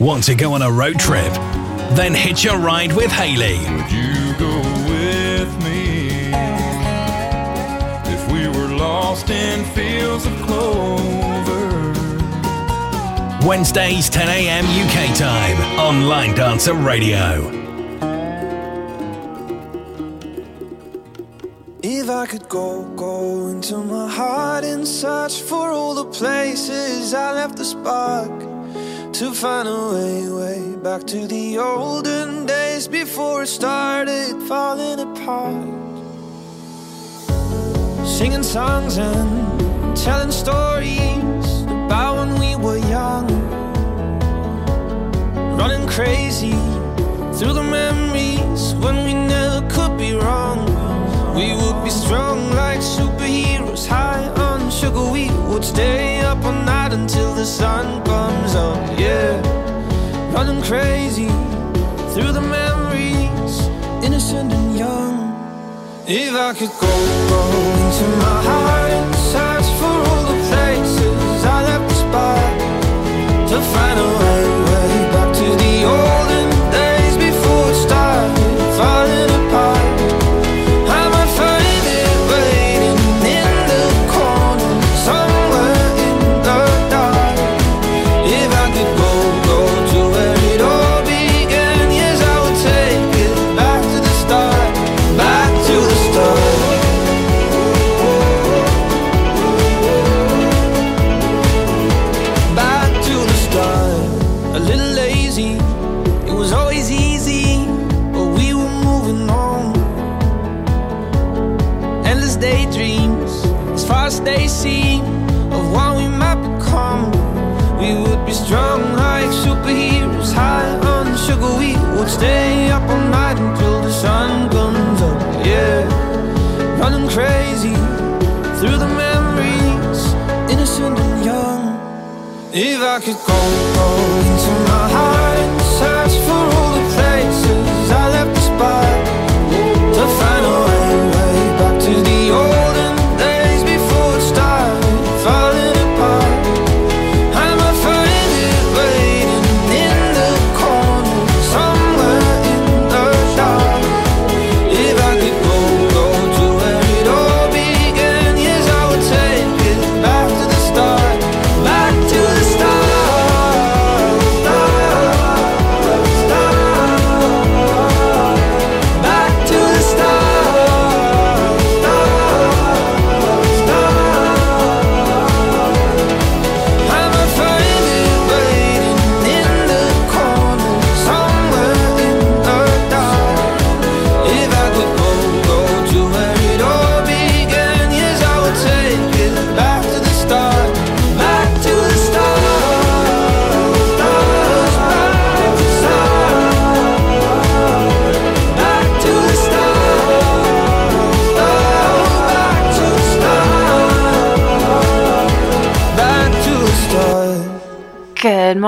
Want to go on a road trip? Then hitch a ride with Haley. Would you go with me if we were lost in fields of clover? Wednesdays, 10 a.m. UK time on Line Dancer Radio. If I could go, go into my heart and search for all the places I left the spark to find a way, way back to the olden days before it started falling apart. Singing songs and telling stories about when we were young, running crazy through the memories when we never could be wrong. We would be strong like superheroes, high sugar. We would stay up all night until the sun comes up. Yeah, running crazy through the memories, innocent and young. If I could go, go into my heart I could go,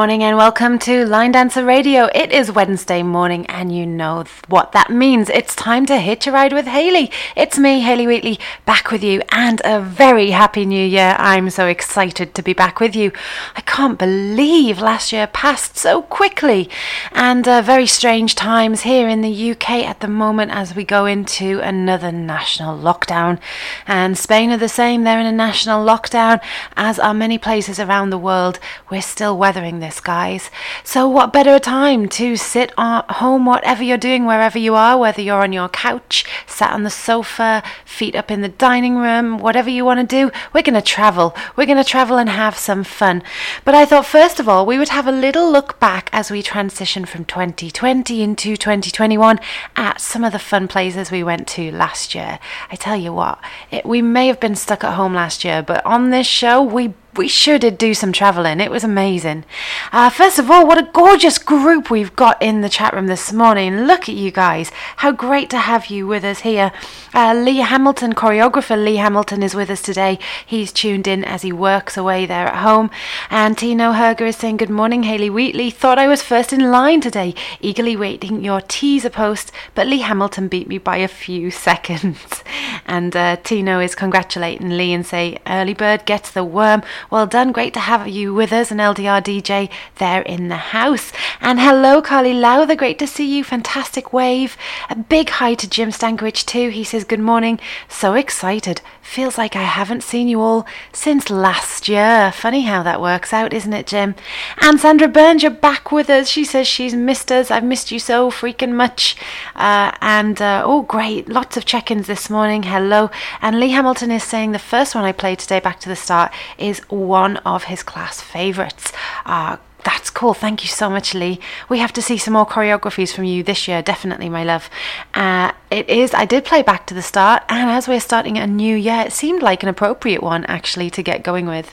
morning and welcome to Line Dancer Radio. It is Wednesday morning and you know what that means. It's time to hitch a ride with Haley. It's me, Haley Wheatley, back with you and a very happy new year. I'm so excited to be back with you. I can't believe last year passed so quickly and uh, very strange times here in the UK at the moment as we go into another national lockdown. And Spain are the same, they're in a national lockdown, as are many places around the world. We're still weathering this, guys. So, what better time to sit at home, whatever you're doing, wherever you are, whether you're on your couch, sat on the sofa, feet up in the dining room, whatever you want to do, we're going to travel. We're going to travel and have some fun. But I thought, first of all, we would have a little look back as we transition from 2020 into 2021 at some of the fun places we went to last year. I tell you what, it, we may have been stuck at home last year, but on this show, we we sure did do some travelling. It was amazing. Uh, first of all, what a gorgeous group we've got in the chat room this morning. Look at you guys. How great to have you with us here. Uh, Lee Hamilton, choreographer Lee Hamilton, is with us today. He's tuned in as he works away there at home. And Tino Herger is saying, Good morning, Haley Wheatley. Thought I was first in line today, eagerly waiting your teaser post, but Lee Hamilton beat me by a few seconds. And uh, Tino is congratulating Lee and say, Early bird gets the worm. Well done. Great to have you with us, an LDR DJ there in the house. And hello, Carly Lowther. Great to see you. Fantastic wave. A big hi to Jim Stankovic, too. He says, Good morning. So excited. Feels like I haven't seen you all since last year. Funny how that works out, isn't it, Jim? And Sandra Burns, you're back with us. She says she's missed us. I've missed you so freaking much. Uh, and uh, oh, great. Lots of check ins this morning. Hello. And Lee Hamilton is saying the first one I played today, Back to the Start, is one of his class favourites. Uh, that's cool. Thank you so much, Lee. We have to see some more choreographies from you this year, definitely, my love. Uh, it is, I did play back to the start, and as we're starting a new year, it seemed like an appropriate one actually to get going with.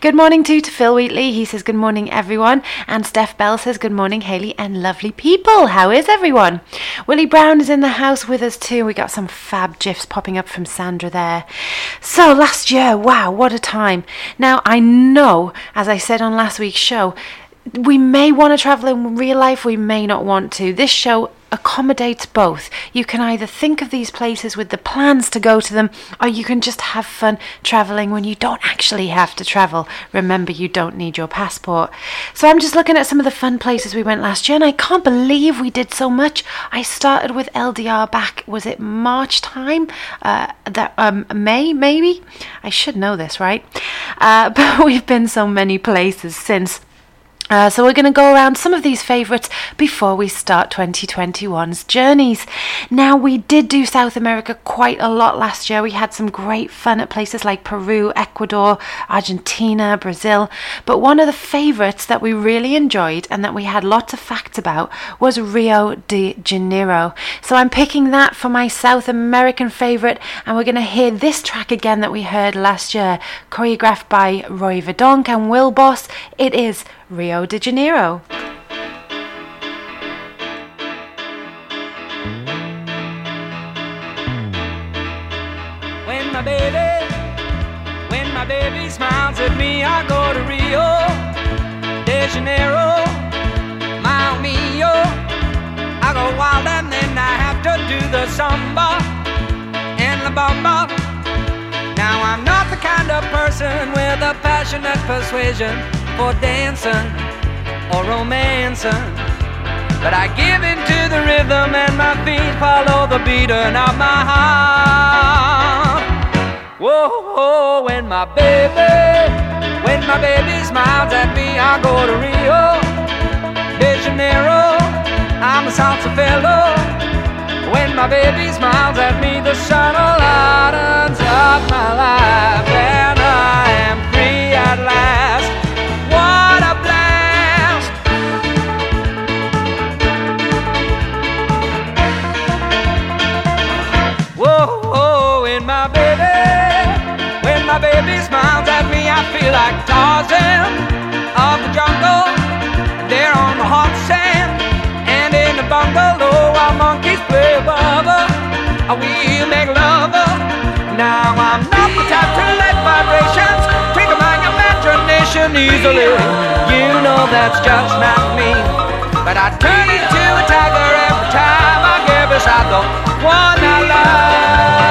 Good morning too to Phil Wheatley. He says, Good morning, everyone. And Steph Bell says, Good morning, Haley and lovely people. How is everyone? Willie Brown is in the house with us too. We got some fab gifs popping up from Sandra there. So, last year, wow, what a time. Now, I know, as I said on last week's show, we may want to travel in real life, we may not want to. This show accommodates both. You can either think of these places with the plans to go to them, or you can just have fun traveling when you don't actually have to travel. Remember, you don't need your passport. So I'm just looking at some of the fun places we went last year, and I can't believe we did so much. I started with LDR back, was it March time? Uh, that um, May, maybe? I should know this, right? Uh, but we've been so many places since. Uh, so we're going to go around some of these favourites before we start 2021's journeys. Now we did do South America quite a lot last year. We had some great fun at places like Peru, Ecuador, Argentina, Brazil. But one of the favourites that we really enjoyed and that we had lots of facts about was Rio de Janeiro. So I'm picking that for my South American favourite, and we're going to hear this track again that we heard last year, choreographed by Roy Verdonk and Will Boss. It is Rio de Janeiro. When my baby, when my baby smiles at me, I go to Rio de Janeiro, my mio. I go wild and then I have to do the samba and la bamba. Now I'm not the kind of person with a passionate persuasion for dancing or romancing. But I give in to the rhythm and my feet follow the beating of my heart. Whoa, when my baby, when my baby smiles at me, I go to Rio de Janeiro. I'm a salsa fellow. When my baby smiles at me, the sun lightens up my life, of the jungle. There on the hot sand and in the bungalow while monkeys play bubble. Uh, we make love. Uh, now I'm not the type to let vibrations twinkle my imagination easily. You know that's just not me. But I turn into a tiger every time I get beside the one I love.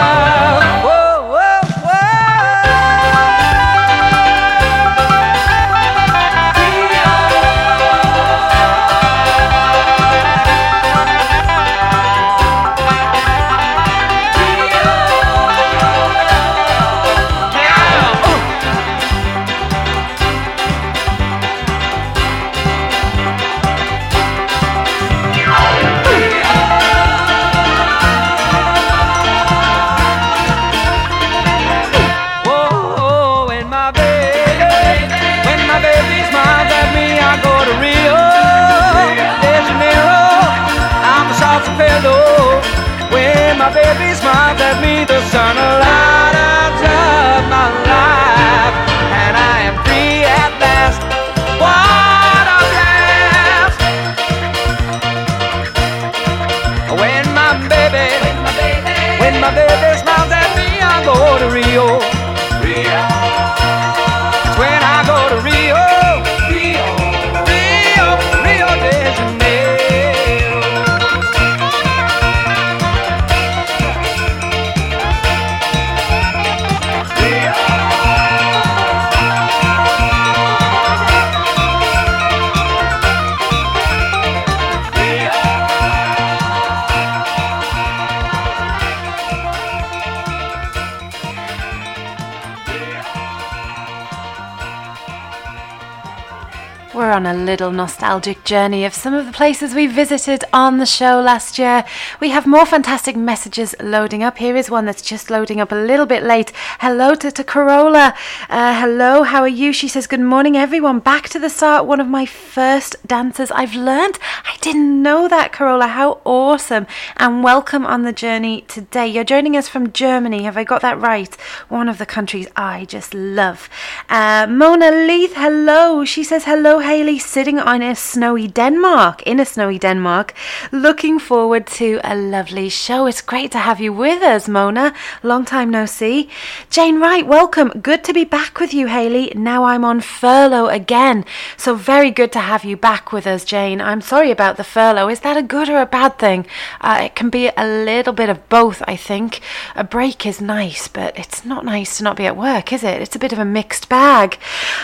On a little nostalgic journey of some of the places we visited on the show last year. We have more fantastic messages loading up. Here is one that's just loading up a little bit late. Hello to, to Carola. Uh, hello, how are you? She says, Good morning, everyone. Back to the start. One of my first dances I've learned. I didn't know that, Carola. How awesome. And welcome on the journey today. You're joining us from Germany. Have I got that right? One of the countries I just love. Uh, Mona Leith, hello. She says, Hello, Haley sitting on a snowy Denmark, in a snowy Denmark, looking forward to a lovely show. It's great to have you with us, Mona. Long time no see. Jane Wright, welcome. Good to be back with you, Haley. Now I'm on furlough again. So very good to have you back with us, Jane. I'm sorry about the furlough. Is that a good or a bad thing? Uh, it can be a little bit of both, I think. A break is nice, but it's not nice to not be at work, is it? It's a bit of a mixed bag.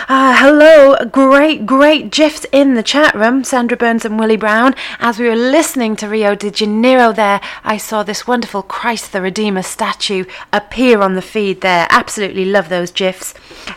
Uh, hello, great, great gifs in the chat room, Sandra Burns and Willie Brown. As we were listening to Rio de Janeiro there, I saw this wonderful Christ the Redeemer statue appear on the feed there. Absolutely love those gifs.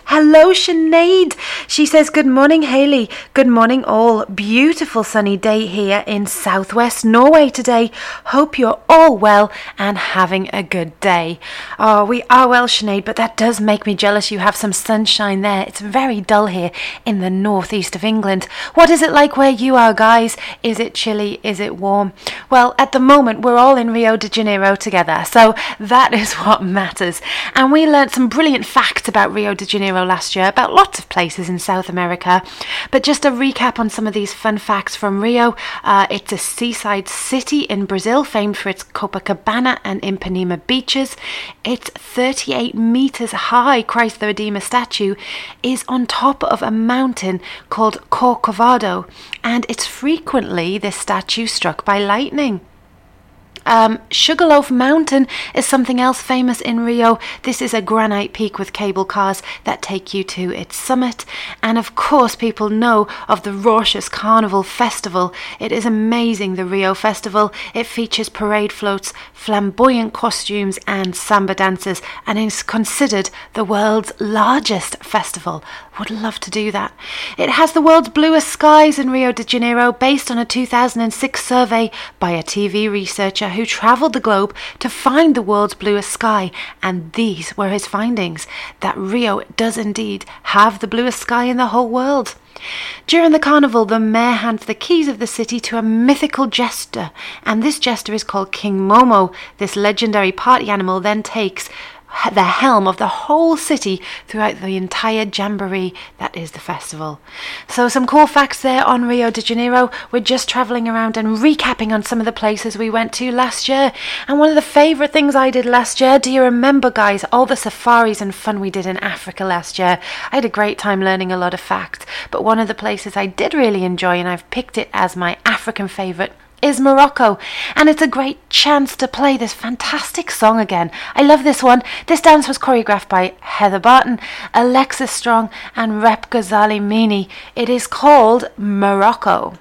Hello, Sinead. She says, Good morning, Haley. Good morning, all. Beautiful sunny day here in southwest Norway today. Hope you're all well and having a good day. Oh, we are well, Sinead, but that does make me jealous you have some sunshine there. It's very dull here in the northeast of England. What is it like where you are, guys? Is it chilly? Is it warm? Well, at the moment, we're all in Rio de Janeiro together, so that is what matters. And we learnt some brilliant facts about Rio de Janeiro last year, about lots of places in South America. But just a recap on some of these fun facts from Rio uh, it's a seaside city in Brazil, famed for its Copacabana and Ipanema beaches. Its 38 meters high Christ the Redeemer statue is on top of a mountain called Corcovado, and it's frequently this statue struck by lightning. Um, Sugarloaf Mountain is something else famous in Rio. This is a granite peak with cable cars that take you to its summit. And of course, people know of the Raucous Carnival Festival. It is amazing, the Rio Festival. It features parade floats, flamboyant costumes, and samba dancers, and is considered the world's largest festival. Would love to do that. It has the world's bluest skies in Rio de Janeiro, based on a 2006 survey by a TV researcher who travelled the globe to find the world's bluest sky, and these were his findings that Rio does indeed have the bluest sky in the whole world. During the carnival, the mayor hands the keys of the city to a mythical jester, and this jester is called King Momo. This legendary party animal then takes the helm of the whole city throughout the entire jamboree that is the festival. So, some cool facts there on Rio de Janeiro. We're just traveling around and recapping on some of the places we went to last year. And one of the favorite things I did last year, do you remember, guys, all the safaris and fun we did in Africa last year? I had a great time learning a lot of facts, but one of the places I did really enjoy, and I've picked it as my African favorite, is Morocco, and it's a great chance to play this fantastic song again. I love this one. This dance was choreographed by Heather Barton, Alexis Strong, and Rep Ghazali Mini. It is called Morocco.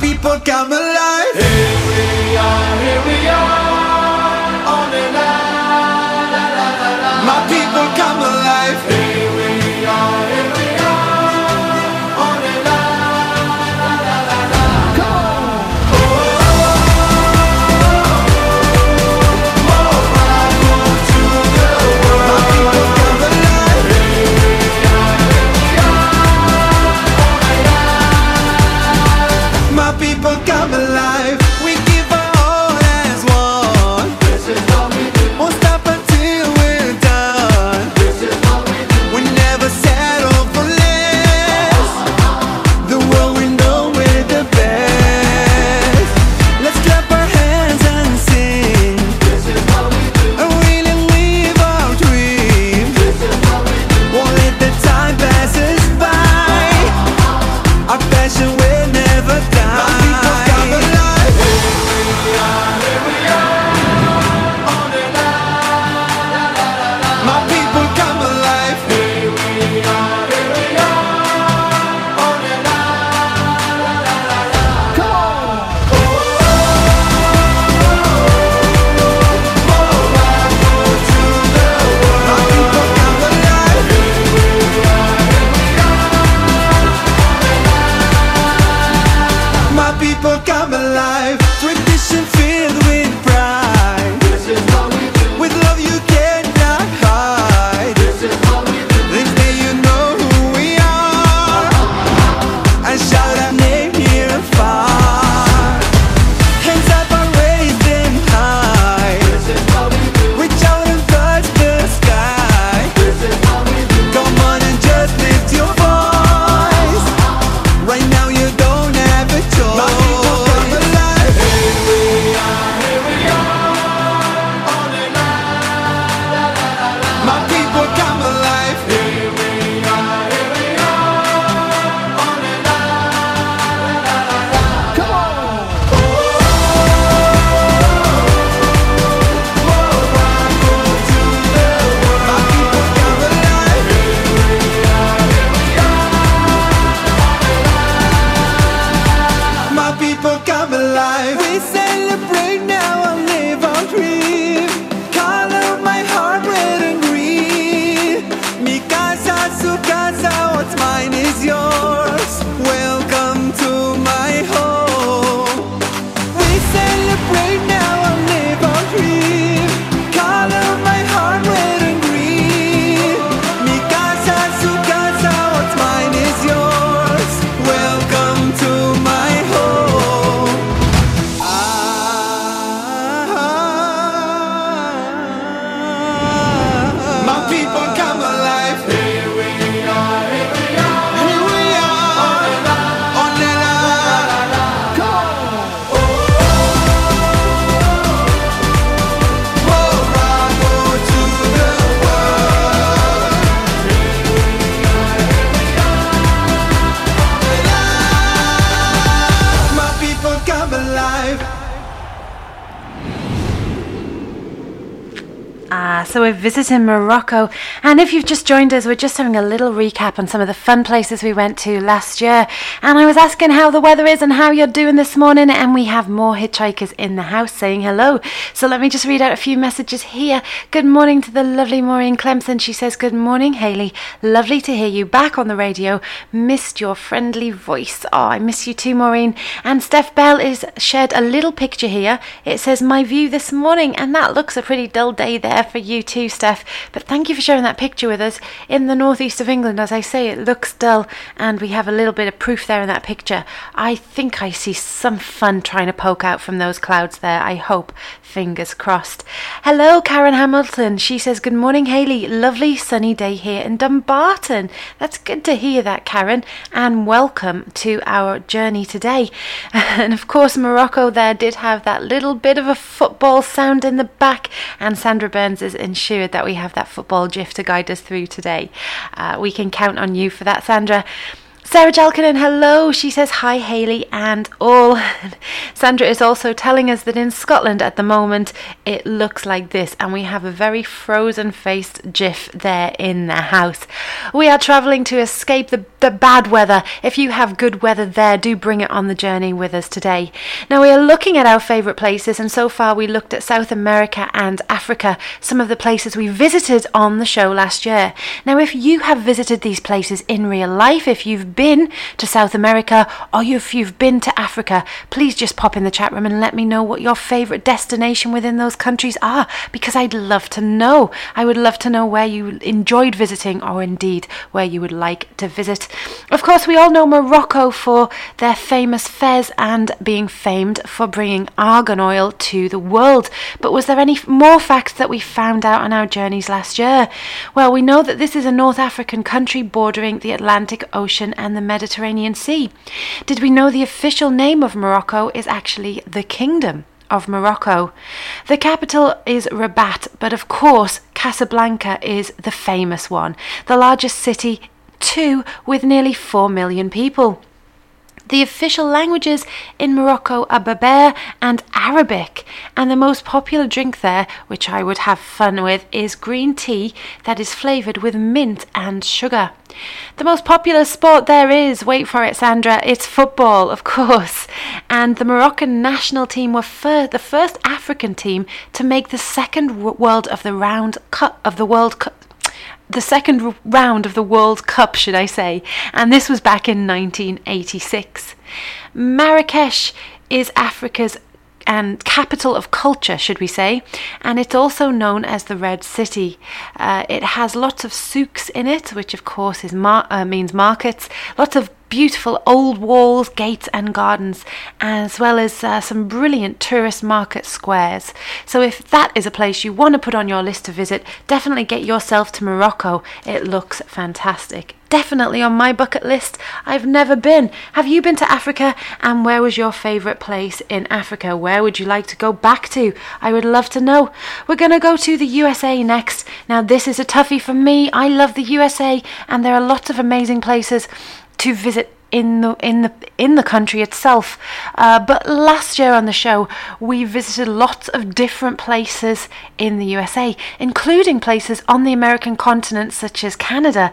People come So we're Morocco. And if you've just joined us, we're just having a little recap on some of the fun places we went to last year. And I was asking how the weather is and how you're doing this morning. And we have more hitchhikers in the house saying hello. So let me just read out a few messages here. Good morning to the lovely Maureen Clemson. She says, Good morning, Haley. Lovely to hear you back on the radio. Missed your friendly voice. Oh, I miss you too, Maureen. And Steph Bell is shared a little picture here. It says, My view this morning. And that looks a pretty dull day there for you too, Steph. But thank you for sharing that picture with us. In the northeast of England, as I say, it looks dull, and we have a little bit of proof there in that picture. I think I see some fun trying to poke out from those clouds there. I hope. Fingers crossed. Hello, Karen Hamilton. She says, Good morning, Haley. Lovely sunny day here in Dumbarton. That's good to hear that, Karen. And welcome to our journey today. And of course, Morocco there did have that little bit of a football sound in the back, and Sandra Burns has ensured that we have that football gif to guide us through today. Uh, we can count on you for that, Sandra. Sarah Jalkinen, hello. She says hi, Haley, and all. Sandra is also telling us that in Scotland at the moment it looks like this, and we have a very frozen faced GIF there in the house. We are travelling to escape the, the bad weather. If you have good weather there, do bring it on the journey with us today. Now, we are looking at our favourite places, and so far we looked at South America and Africa, some of the places we visited on the show last year. Now, if you have visited these places in real life, if you've been to South America or if you've been to Africa, please just pop in the chat room and let me know what your favourite destination within those countries are because I'd love to know. I would love to know where you enjoyed visiting or indeed where you would like to visit. Of course, we all know Morocco for their famous fez and being famed for bringing argan oil to the world. But was there any more facts that we found out on our journeys last year? Well, we know that this is a North African country bordering the Atlantic Ocean and the Mediterranean Sea. Did we know the official name of Morocco is actually the Kingdom? Of Morocco. The capital is Rabat, but of course, Casablanca is the famous one, the largest city, too, with nearly 4 million people. The official languages in Morocco are Berber and Arabic, and the most popular drink there, which I would have fun with, is green tea that is flavoured with mint and sugar. The most popular sport there is, wait for it, Sandra, it's football, of course. And the Moroccan national team were fir- the first African team to make the second World of the Round Cup of the World Cup the second round of the World Cup, should I say, and this was back in 1986. Marrakesh is Africa's and capital of culture, should we say, and it's also known as the Red City. Uh, it has lots of souks in it, which of course is mar- uh, means markets. Lots of beautiful old walls, gates, and gardens, as well as uh, some brilliant tourist market squares. So, if that is a place you want to put on your list to visit, definitely get yourself to Morocco. It looks fantastic. Definitely on my bucket list. I've never been. Have you been to Africa? And where was your favourite place in Africa? Where would you like to go back to? I would love to know. We're going to go to the USA next. Now, this is a toughie for me. I love the USA, and there are lots of amazing places to visit in the in the in the country itself. Uh, but last year on the show, we visited lots of different places in the USA, including places on the American continent such as Canada.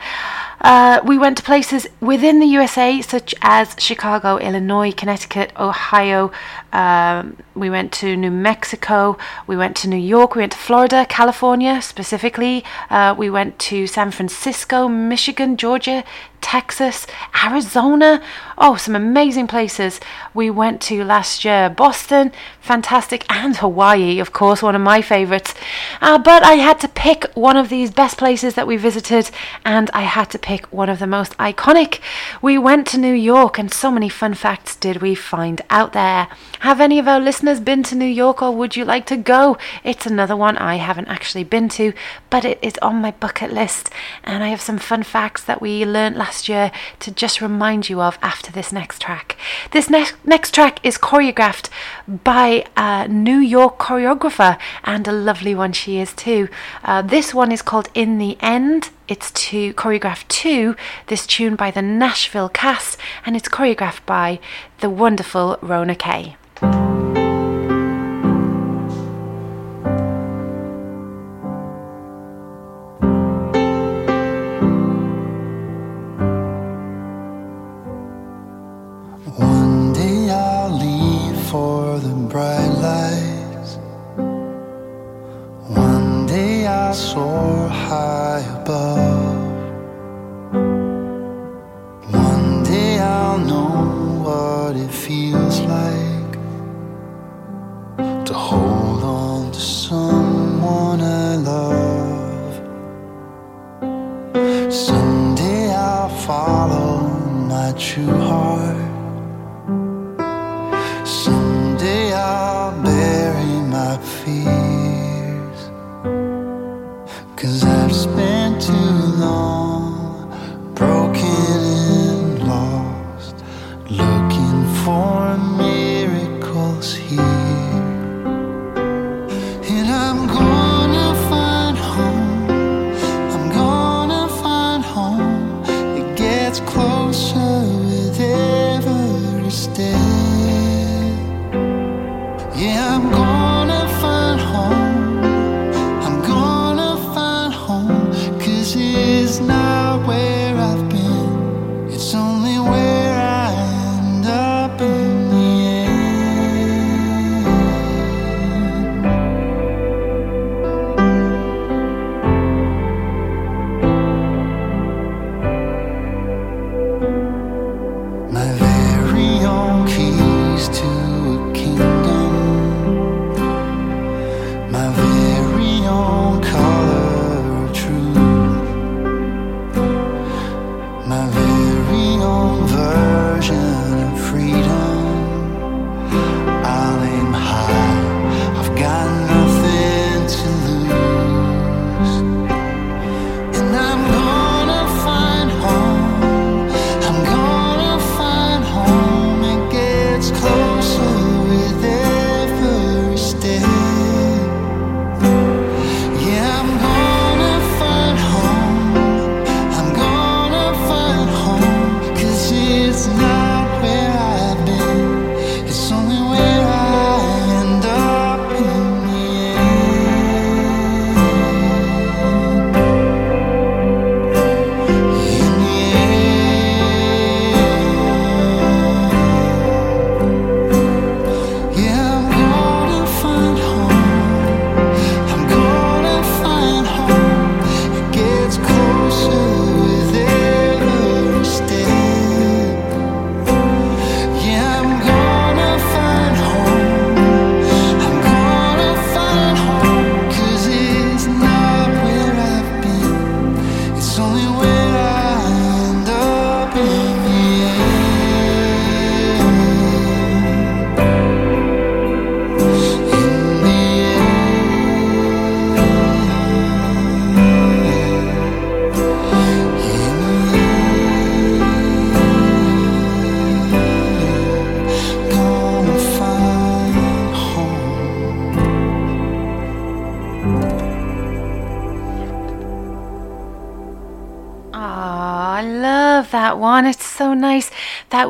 Uh, we went to places within the USA such as Chicago, Illinois, Connecticut, Ohio. Um, we went to New Mexico. We went to New York. We went to Florida, California specifically. Uh, we went to San Francisco, Michigan, Georgia, Texas, Arizona. Oh, some amazing places we went to last year. Boston, fantastic, and Hawaii, of course, one of my favorites. Uh, but I had to pick one of these best places that we visited, and I had to pick one of the most iconic. We went to New York, and so many fun facts did we find out there. Have any of our listeners been to New York, or would you like to go? It's another one I haven't actually been to, but it is on my bucket list, and I have some fun facts that we learned last year to just remind you of after this next track. This next next track is choreographed by a New York choreographer, and a lovely one she is too. Uh, this one is called In the End. It's to choreograph to this tune by the Nashville cast, and it's choreographed by the wonderful Rona Kay.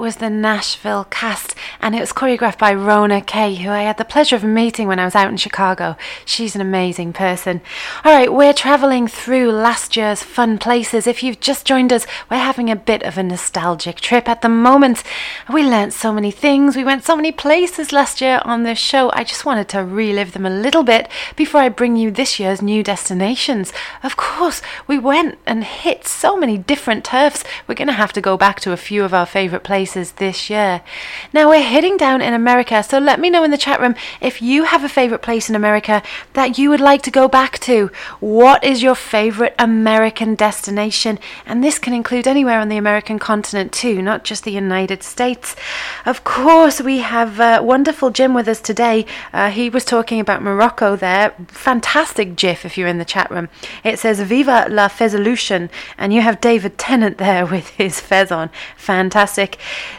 Was the Nashville cast, and it was choreographed by Rona Kay, who I had the pleasure of meeting when I was out in Chicago. She's an amazing person. All right, we're traveling through last year's fun places. If you've just joined us, we're having a bit of a nostalgic trip at the moment. We learnt so many things, we went so many places last year on this show. I just wanted to relive them a little bit before I bring you this year's new destinations. Of course, we went and hit so many different turfs. We're going to have to go back to a few of our favourite places this year. Now, we're heading down in America, so let me know in the chat room if you have a favourite place in America that you would like to go back to. What is your favourite American destination? And this can include anywhere on the American continent too, not just the United States. Of course, we have uh, wonderful Jim with us today. Uh, he was talking about Morocco there. Fantastic GIF if you're in the chat room. It says Viva la Fezolution, and you have David Tennant there with his fez on. Fantastic.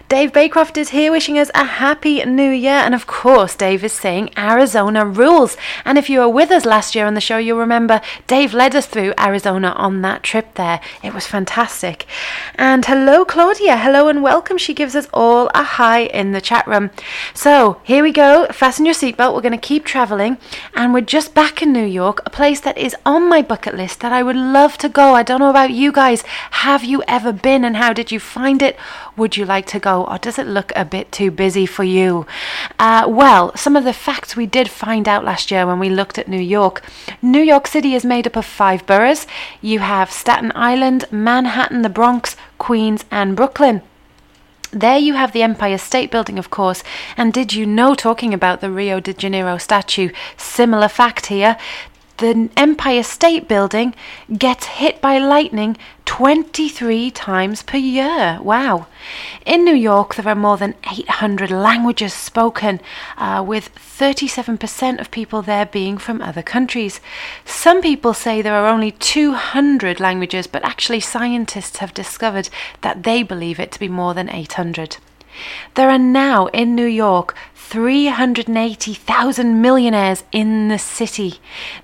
Dave Baycroft is here wishing us a happy new year, and of course, Dave is saying Arizona rules. And if you were with us last year on the show, you'll remember Dave led us through Arizona on that trip there. It was fantastic. And hello, Claudia. Hello and welcome. She gives us all a hi in the chat room. So here we go. Fasten your seatbelt. We're going to keep traveling, and we're just back in New York, a place that is on my bucket list that I would love to go. I don't know about you guys. Have you ever been, and how did you find it? Would you like to go, or does it look a bit too busy for you? Uh, well, some of the facts we did find out last year when we looked at New York. New York City is made up of five boroughs. You have Staten Island, Manhattan, the Bronx, Queens, and Brooklyn. There you have the Empire State Building, of course. And did you know, talking about the Rio de Janeiro statue, similar fact here, the Empire State Building gets hit by lightning 23 times per year. Wow. In New York, there are more than 800 languages spoken, uh, with 37% of people there being from other countries. Some people say there are only 200 languages, but actually, scientists have discovered that they believe it to be more than 800. There are now in New York 380,000 millionaires in the city.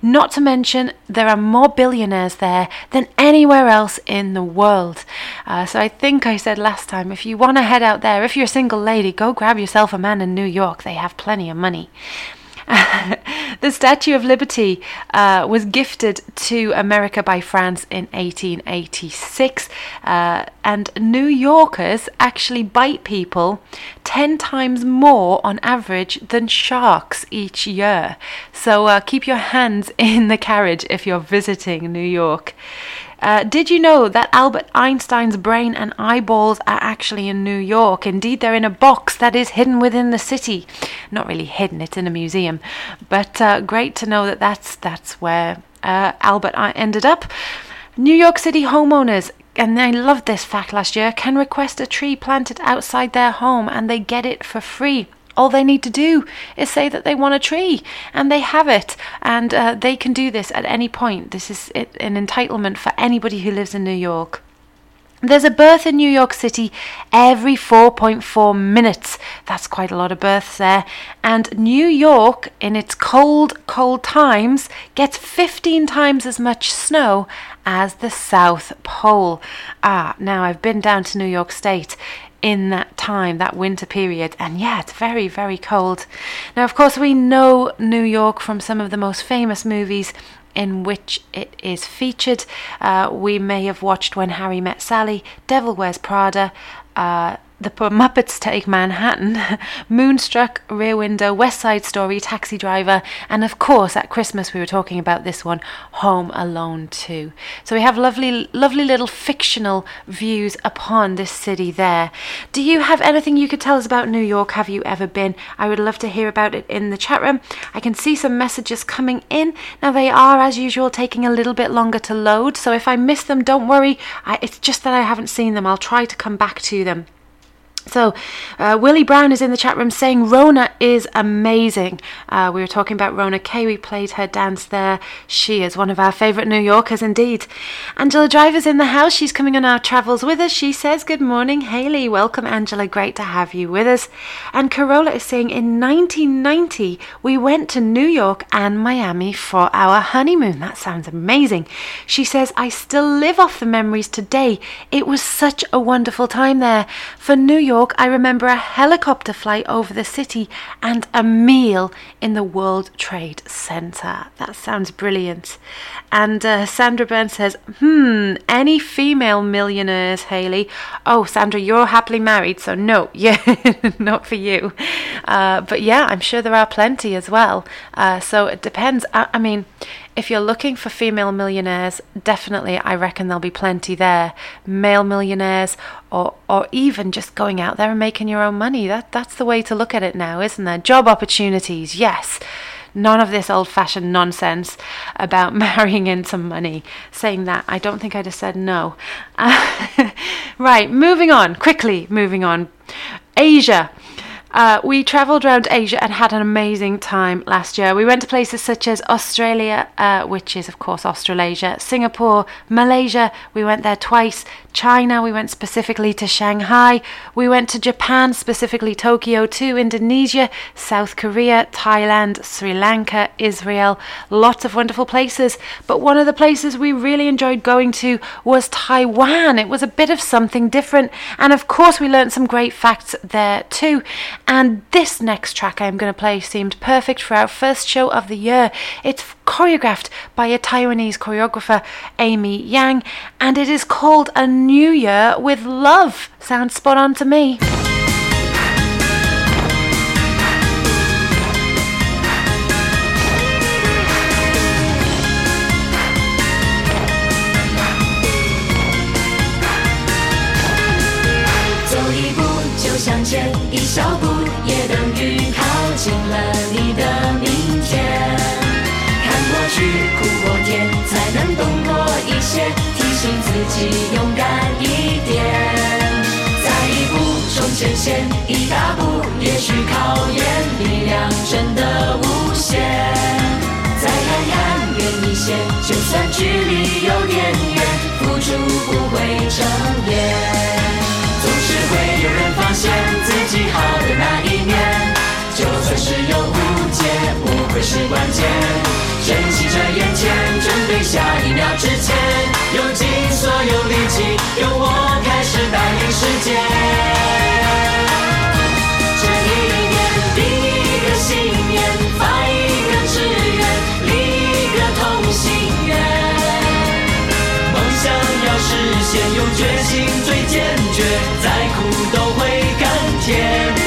Not to mention, there are more billionaires there than anywhere else in the world. Uh, so I think I said last time if you want to head out there, if you're a single lady, go grab yourself a man in New York. They have plenty of money. the Statue of Liberty uh, was gifted to America by France in 1886, uh, and New Yorkers actually bite people 10 times more on average than sharks each year. So uh, keep your hands in the carriage if you're visiting New York. Uh, did you know that Albert Einstein's brain and eyeballs are actually in New York? Indeed, they're in a box that is hidden within the city. Not really hidden; it's in a museum. But uh, great to know that that's that's where uh, Albert ended up. New York City homeowners and I loved this fact last year, can request a tree planted outside their home and they get it for free. All they need to do is say that they want a tree and they have it. And uh, they can do this at any point. This is an entitlement for anybody who lives in New York. There's a birth in New York City every 4.4 minutes. That's quite a lot of births there. And New York, in its cold, cold times, gets 15 times as much snow as the South Pole. Ah, now I've been down to New York State in that time, that winter period. And yeah, it's very, very cold. Now, of course, we know New York from some of the most famous movies in which it is featured. Uh, we may have watched When Harry Met Sally, Devil Wears Prada, uh, the Muppets Take Manhattan, Moonstruck, Rear Window, West Side Story, Taxi Driver, and of course at Christmas we were talking about this one, Home Alone 2. So we have lovely, lovely little fictional views upon this city there. Do you have anything you could tell us about New York? Have you ever been? I would love to hear about it in the chat room. I can see some messages coming in. Now they are, as usual, taking a little bit longer to load. So if I miss them, don't worry. I, it's just that I haven't seen them. I'll try to come back to them. So uh, Willie Brown is in the chat room saying Rona is amazing. Uh, we were talking about Rona Kay. We played her dance there. She is one of our favourite New Yorkers indeed. Angela Driver's in the house. She's coming on our travels with us. She says, Good morning, Haley. Welcome, Angela. Great to have you with us. And Carola is saying, In 1990, we went to New York and Miami for our honeymoon. That sounds amazing. She says, I still live off the memories today. It was such a wonderful time there. For New York, I remember a helicopter flight over the city and a meal in the World Trade Center. That sounds brilliant. And uh, Sandra Burns says, Hmm, any female millionaires, Haley? Oh, Sandra, you're happily married, so no, yeah, not for you. Uh, but yeah, I'm sure there are plenty as well. Uh, so it depends. I, I mean, if you're looking for female millionaires, definitely I reckon there'll be plenty there. Male millionaires or or even just going out there and making your own money. That that's the way to look at it now, isn't there? Job opportunities, yes. None of this old fashioned nonsense about marrying in some money. Saying that, I don't think I'd have said no. Uh, right, moving on, quickly moving on. Asia. Uh, we travelled around Asia and had an amazing time last year. We went to places such as Australia, uh, which is, of course, Australasia, Singapore, Malaysia, we went there twice, China, we went specifically to Shanghai, we went to Japan, specifically Tokyo to Indonesia, South Korea, Thailand, Sri Lanka, Israel, lots of wonderful places. But one of the places we really enjoyed going to was Taiwan. It was a bit of something different, and of course, we learned some great facts there too. And this next track I'm going to play seemed perfect for our first show of the year. It's choreographed by a Taiwanese choreographer, Amy Yang, and it is called A New Year with Love. Sounds spot on to me. 才能懂多一些，提醒自己勇敢一点。再一步冲前线，一大步也许考验力量真的无限。再看看远一些，就算距离有点远，付出不会成烟。总是会有人发现自己好的那一面，就算是有误解，不会是关键。珍惜着眼前，准备下一秒之前，用尽所有力气，由我开始带领世界。这一年，定一个信念，发一个志愿，立一个同心圆。梦想要实现，用决心最坚决，再苦都会甘甜。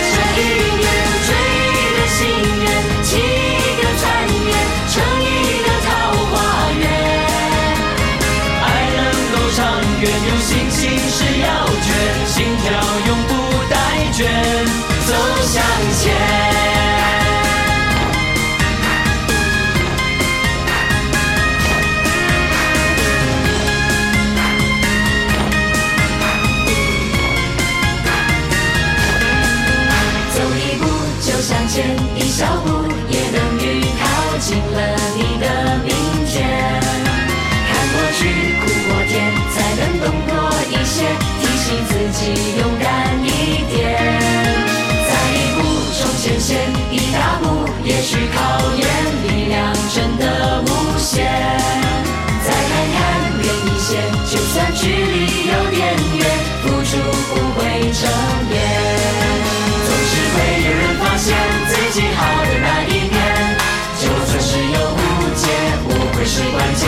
己勇敢一点。再一步冲前线，一大步也许考验力量真的无限。再看看远一些，就算距离有点远，付出不会成烟。总是会有人发现自己好的那一面，就算是有误解，不会是关键。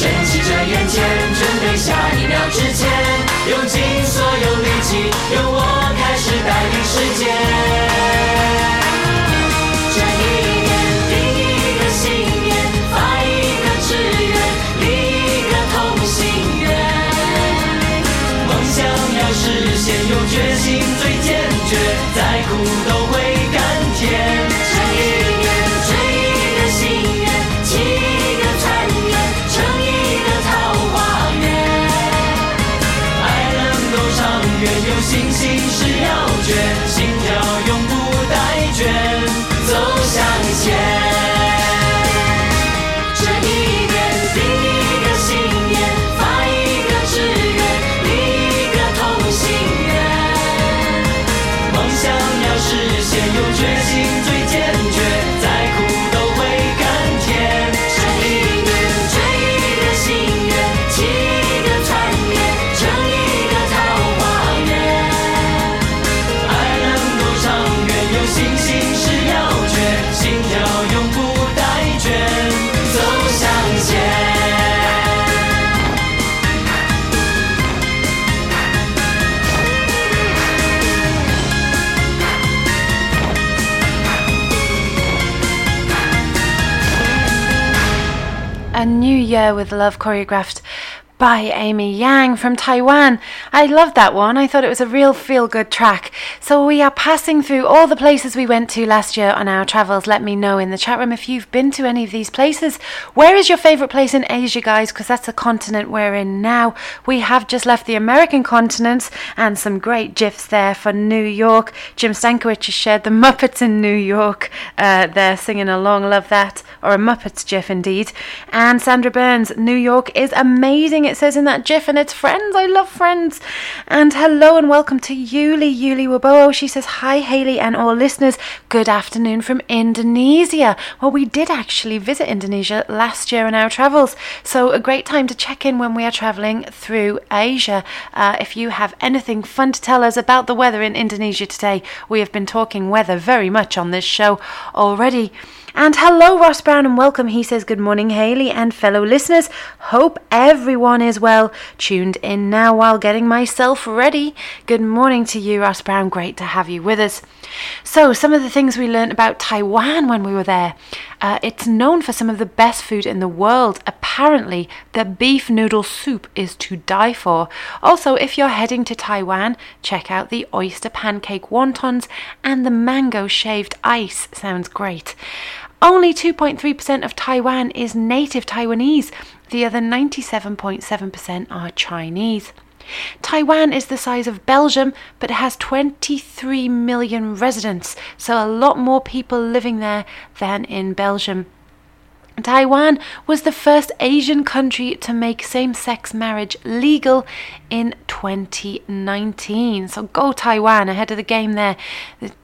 珍惜着眼前，准备下一秒之前，用尽所有力气，由我开始带领世界。这一年，定一个信念，发一个志愿，立一个同心圆。梦想要实现，有决心最坚决，再苦都 Christians A New Year with Love choreographed by Amy Yang from Taiwan. I loved that one. I thought it was a real feel good track. So we are passing through all the places we went to last year on our travels. Let me know in the chat room if you've been to any of these places. Where is your favorite place in Asia, guys? Because that's the continent we're in now. We have just left the American continent and some great gifs there for New York. Jim Stankiewicz has shared the Muppets in New York. Uh, they're singing along. Love that. Or a Muppets gif indeed. And Sandra Burns, New York is amazing. It says in that gif, and it's friends. I love friends. And hello and welcome to Yuli. Yuli Wibowo. She says, Hi, Haley and all listeners. Good afternoon from Indonesia. Well, we did actually visit Indonesia last year on our travels. So, a great time to check in when we are traveling through Asia. Uh, if you have anything fun to tell us about the weather in Indonesia today, we have been talking weather very much on this show already. And hello, Ross Brown, and welcome. He says, Good morning, Haley and fellow listeners. Hope everyone is well. Tuned in now while getting myself ready. Good morning to you, Ross Brown. Great to have you with us. So, some of the things we learned about Taiwan when we were there. Uh, it's known for some of the best food in the world. Apparently, the beef noodle soup is to die for. Also, if you're heading to Taiwan, check out the oyster pancake wontons and the mango shaved ice. Sounds great. Only 2.3% of Taiwan is native Taiwanese. The other 97.7% are Chinese. Taiwan is the size of Belgium, but has 23 million residents, so a lot more people living there than in Belgium. Taiwan was the first Asian country to make same sex marriage legal in 2019. So go Taiwan ahead of the game there.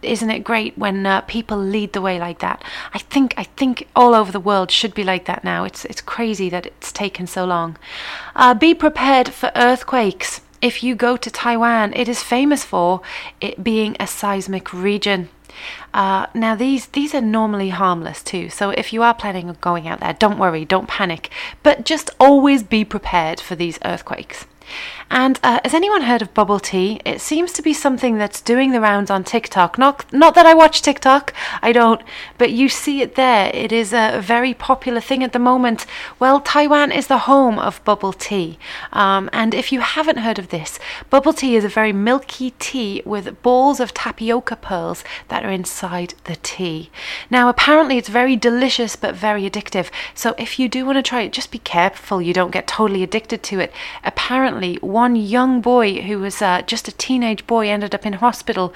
Isn't it great when uh, people lead the way like that? I think I think all over the world should be like that now. It's it's crazy that it's taken so long. Uh, be prepared for earthquakes. If you go to Taiwan, it is famous for it being a seismic region. Uh, now these these are normally harmless too. So if you are planning on going out there, don't worry, don't panic, but just always be prepared for these earthquakes. And uh, has anyone heard of bubble tea? It seems to be something that's doing the rounds on TikTok. Not not that I watch TikTok, I don't, but you see it there. It is a very popular thing at the moment. Well, Taiwan is the home of bubble tea, um, and if you haven't heard of this, bubble tea is a very milky tea with balls of tapioca pearls that are inside the tea. Now, apparently, it's very delicious but very addictive. So if you do want to try it, just be careful you don't get totally addicted to it. Apparently one young boy who was uh, just a teenage boy ended up in hospital,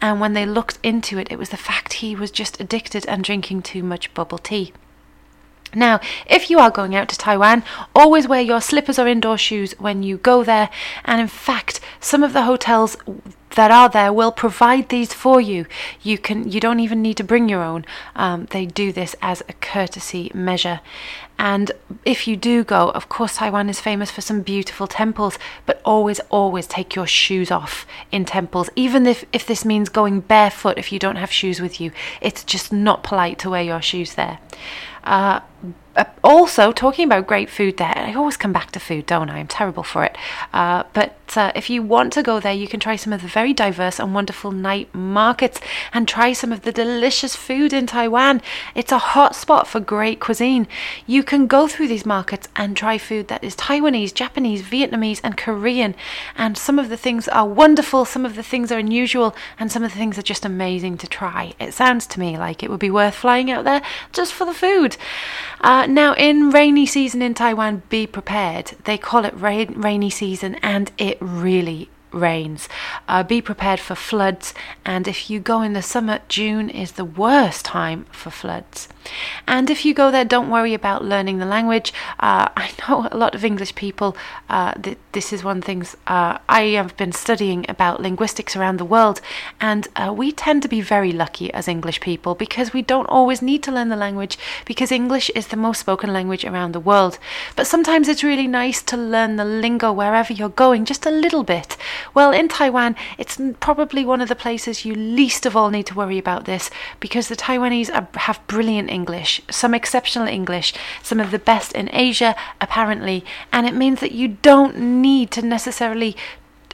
and when they looked into it, it was the fact he was just addicted and drinking too much bubble tea. Now, if you are going out to Taiwan, always wear your slippers or indoor shoes when you go there. And in fact, some of the hotels that are there will provide these for you. You can you don't even need to bring your own. Um, they do this as a courtesy measure. And if you do go, of course, Taiwan is famous for some beautiful temples, but always, always take your shoes off in temples, even if, if this means going barefoot if you don't have shoes with you. It's just not polite to wear your shoes there. Uh, uh, also, talking about great food there, I always come back to food, don't I? I'm terrible for it. Uh, but uh, if you want to go there, you can try some of the very diverse and wonderful night markets and try some of the delicious food in Taiwan. It's a hot spot for great cuisine. You can go through these markets and try food that is Taiwanese, Japanese, Vietnamese, and Korean. And some of the things are wonderful, some of the things are unusual, and some of the things are just amazing to try. It sounds to me like it would be worth flying out there just for the food. Uh, now, in rainy season in Taiwan, be prepared. They call it rain, rainy season, and it really rains. Uh, be prepared for floods, and if you go in the summer, June is the worst time for floods. And if you go there, don't worry about learning the language. Uh, I know a lot of English people, uh, th- this is one of thing uh, I have been studying about linguistics around the world, and uh, we tend to be very lucky as English people because we don't always need to learn the language because English is the most spoken language around the world. But sometimes it's really nice to learn the lingo wherever you're going, just a little bit. Well, in Taiwan, it's probably one of the places you least of all need to worry about this because the Taiwanese are, have brilliant English, some exceptional English, some of the best in Asia, apparently, and it means that you don't need to necessarily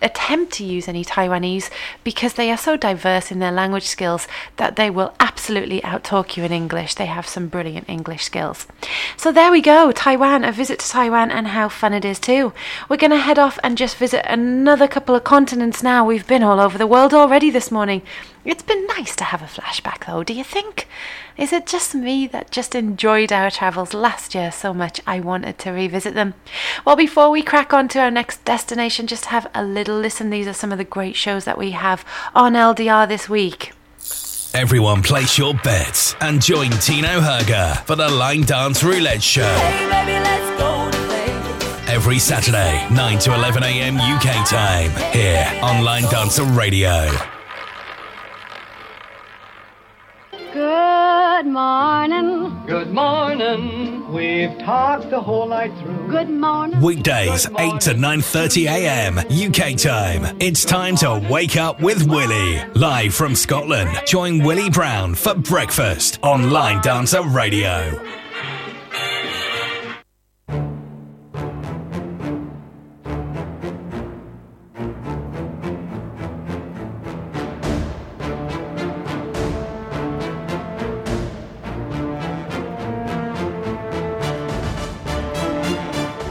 attempt to use any Taiwanese because they are so diverse in their language skills that they will absolutely outtalk you in English. They have some brilliant English skills. So there we go, Taiwan, a visit to Taiwan and how fun it is too. We're going to head off and just visit another couple of continents now. We've been all over the world already this morning. It's been nice to have a flashback though, do you think? Is it just me that just enjoyed our travels last year so much I wanted to revisit them? Well, before we crack on to our next destination, just have a little listen. These are some of the great shows that we have on LDR this week. Everyone place your bets and join Tino Herger for the Line Dance Roulette Show. Every Saturday, 9 to 11 a.m. UK time, here on Line Dancer Radio. Good morning. Good morning. We've talked the whole night through. Good morning. Weekdays, 8 to 9.30 a.m. UK time. It's time to wake up with Willie. Live from Scotland, join Willie Brown for breakfast on Line Dancer Radio.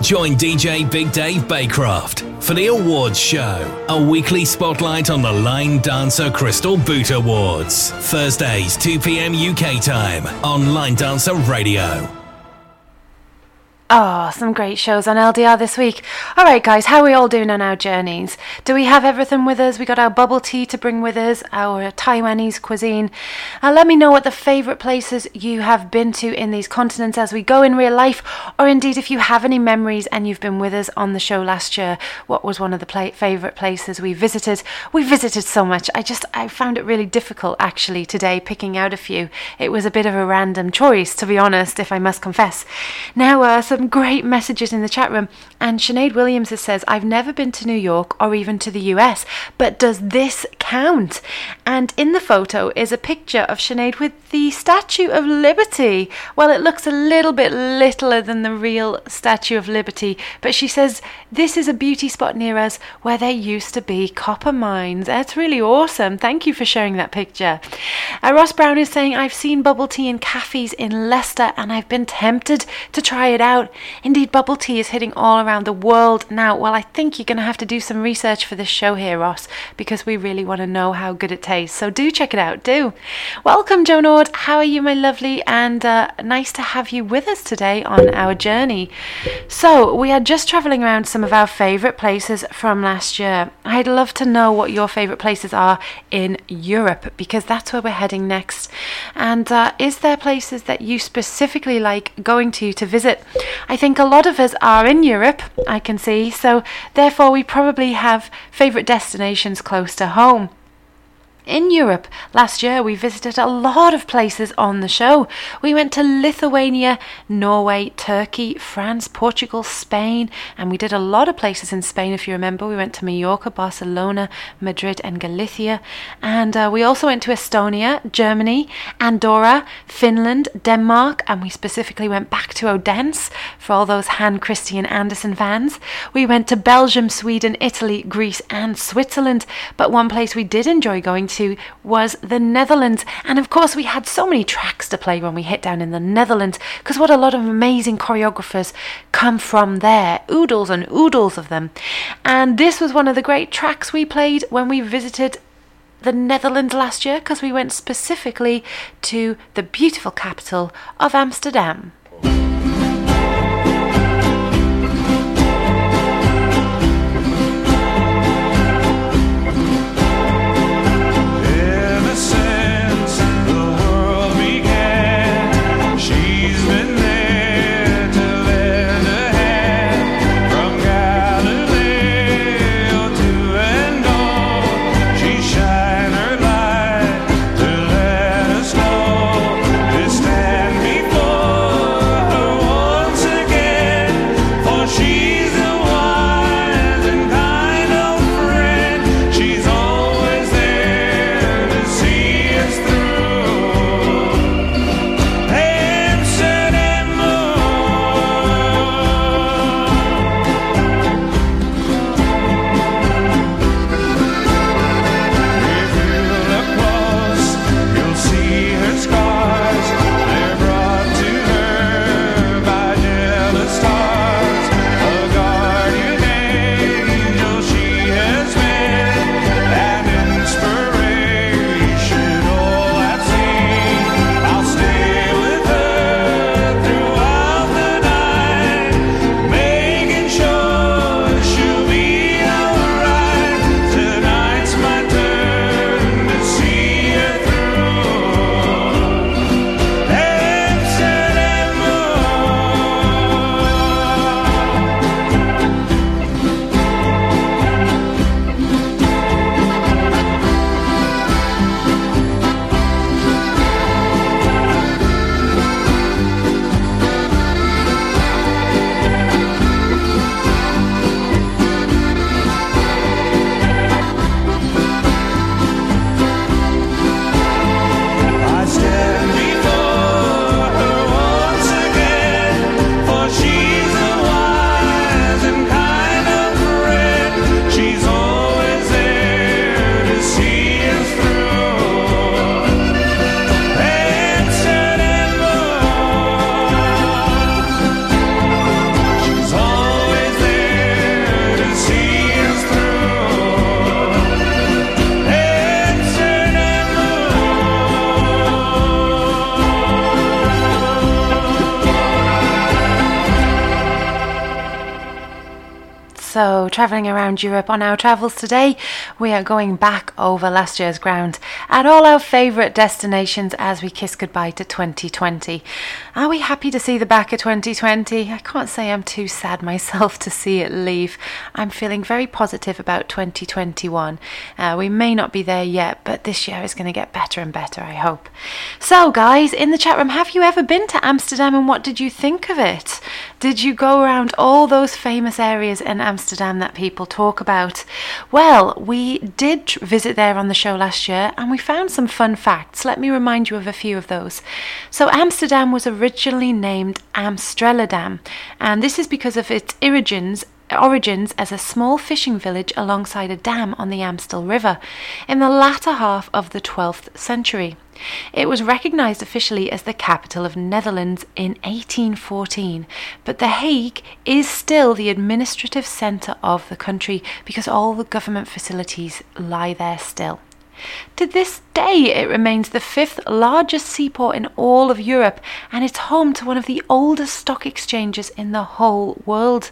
Join DJ Big Dave Baycroft for the awards show, a weekly spotlight on the Line Dancer Crystal Boot Awards. Thursdays, 2 p.m. UK time on Line Dancer Radio. Oh, some great shows on LDR this week. All right, guys, how are we all doing on our journeys? Do we have everything with us? We got our bubble tea to bring with us, our Taiwanese cuisine. Uh, let me know what the favourite places you have been to in these continents as we go in real life, or indeed if you have any memories and you've been with us on the show last year. What was one of the pla- favourite places we visited? We visited so much. I just I found it really difficult actually today picking out a few. It was a bit of a random choice, to be honest, if I must confess. Now, uh, some great messages in the chat room. And Sinead Williams says, I've never been to New York or even to the US, but does this count? And in the photo is a picture of Sinead with the Statue of Liberty. Well, it looks a little bit littler than the real Statue of Liberty, but she says this is a beauty spot near us where there used to be copper mines. That's really awesome. Thank you for sharing that picture. Uh, Ross Brown is saying, I've seen bubble tea in cafes in Leicester and I've been tempted to try it out. Indeed, bubble tea is hitting all around the world now. Well, I think you're going to have to do some research for this show here, Ross, because we really want to know how good it tastes. So do check it out. Do. Welcome, Joan Ord. How are you, my lovely? And uh, nice to have you with us today on our journey. So, we are just traveling around some of our favourite places from last year. I'd love to know what your favourite places are in Europe because that's where we're heading next. And uh, is there places that you specifically like going to to visit? I think a lot of us are in Europe, I can see, so therefore we probably have favourite destinations close to home. In Europe, last year we visited a lot of places on the show. We went to Lithuania, Norway, Turkey, France, Portugal, Spain, and we did a lot of places in Spain. If you remember, we went to Mallorca, Barcelona, Madrid, and Galicia. And uh, we also went to Estonia, Germany, Andorra, Finland, Denmark, and we specifically went back to Odense for all those Hans Christian Andersen fans. We went to Belgium, Sweden, Italy, Greece, and Switzerland. But one place we did enjoy going to was the Netherlands. And of course, we had so many tracks to play when we hit down in the Netherlands because what a lot of amazing choreographers come from there. Oodles and oodles of them. And this was one of the great tracks we played when we visited the Netherlands last year because we went specifically to the beautiful capital of Amsterdam. So, travelling around Europe on our travels today, we are going back over last year's ground at all our favourite destinations as we kiss goodbye to 2020. Are we happy to see the back of 2020? I can't say I'm too sad myself to see it leave. I'm feeling very positive about 2021. Uh, we may not be there yet, but this year is going to get better and better, I hope. So, guys, in the chat room, have you ever been to Amsterdam and what did you think of it? Did you go around all those famous areas in Amsterdam that people talk about? Well, we did visit there on the show last year and we found some fun facts. Let me remind you of a few of those. So, Amsterdam was originally named Amstelredam, and this is because of its origins origins as a small fishing village alongside a dam on the Amstel River in the latter half of the 12th century. It was recognised officially as the capital of Netherlands in 1814, but The Hague is still the administrative centre of the country because all the government facilities lie there still. To this day, it remains the fifth largest seaport in all of Europe and it's home to one of the oldest stock exchanges in the whole world.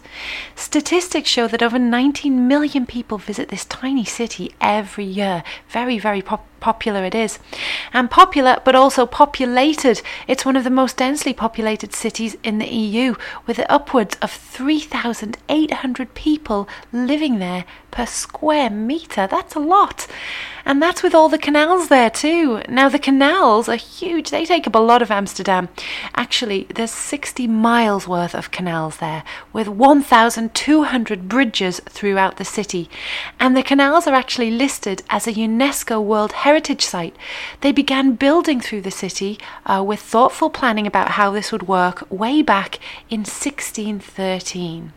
Statistics show that over 19 million people visit this tiny city every year. Very, very pop- popular it is. And popular, but also populated. It's one of the most densely populated cities in the EU, with upwards of 3,800 people living there per square metre. That's a lot. And that's with all the canals there too. Now, the canals are huge, they take up a lot of Amsterdam. Actually, there's 60 miles worth of canals there, with 1,200 bridges throughout the city. And the canals are actually listed as a UNESCO World Heritage Site. They began building through the city uh, with thoughtful planning about how this would work way back in 1613.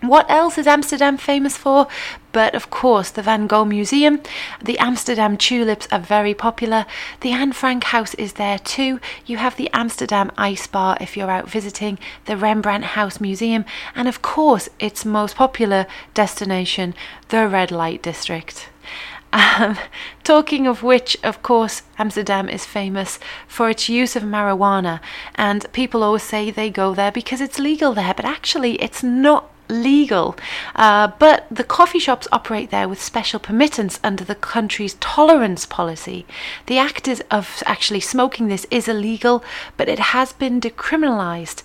What else is Amsterdam famous for? But of course, the Van Gogh Museum. The Amsterdam tulips are very popular. The Anne Frank House is there too. You have the Amsterdam Ice Bar if you're out visiting, the Rembrandt House Museum, and of course, its most popular destination, the Red Light District. Um, talking of which, of course, Amsterdam is famous for its use of marijuana, and people always say they go there because it's legal there, but actually, it's not legal. Uh, but the coffee shops operate there with special permittance under the country's tolerance policy. The act of actually smoking this is illegal, but it has been decriminalized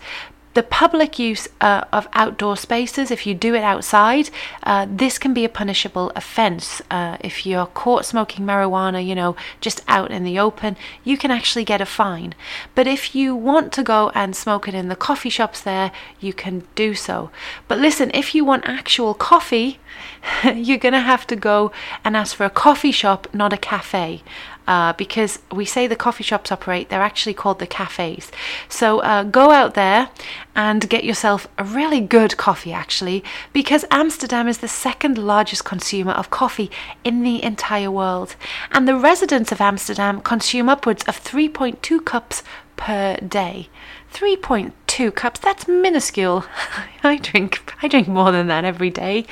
the public use uh, of outdoor spaces, if you do it outside, uh, this can be a punishable offence. Uh, if you're caught smoking marijuana, you know, just out in the open, you can actually get a fine. But if you want to go and smoke it in the coffee shops there, you can do so. But listen, if you want actual coffee, you're going to have to go and ask for a coffee shop, not a cafe uh, because we say the coffee shops operate, they're actually called the cafes. So uh, go out there and get yourself a really good coffee, actually, because Amsterdam is the second largest consumer of coffee in the entire world. And the residents of Amsterdam consume upwards of 3.2 cups per day. 3.2 cups that's minuscule i drink i drink more than that every day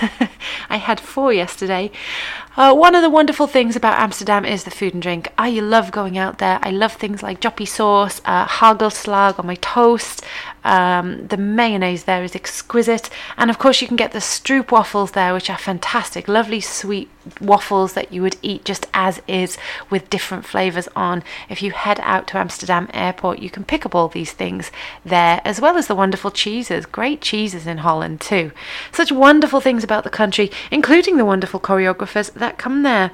i had four yesterday uh, one of the wonderful things about Amsterdam is the food and drink. I love going out there. I love things like joppie sauce, uh, hagelslag on my toast. Um, the mayonnaise there is exquisite. And of course, you can get the stroop waffles there, which are fantastic. Lovely sweet waffles that you would eat just as is with different flavours on. If you head out to Amsterdam Airport, you can pick up all these things there, as well as the wonderful cheeses. Great cheeses in Holland, too. Such wonderful things about the country, including the wonderful choreographers that come there.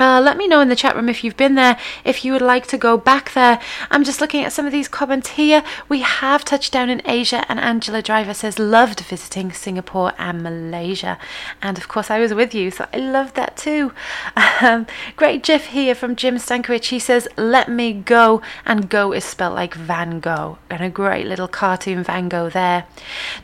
Uh, let me know in the chat room if you've been there, if you would like to go back there. I'm just looking at some of these comments here. We have touched down in Asia, and Angela Driver says, loved visiting Singapore and Malaysia. And of course, I was with you, so I loved that too. Um, great GIF here from Jim Stankiewicz. He says, let me go, and go is spelled like Van Gogh, and a great little cartoon Van Gogh there.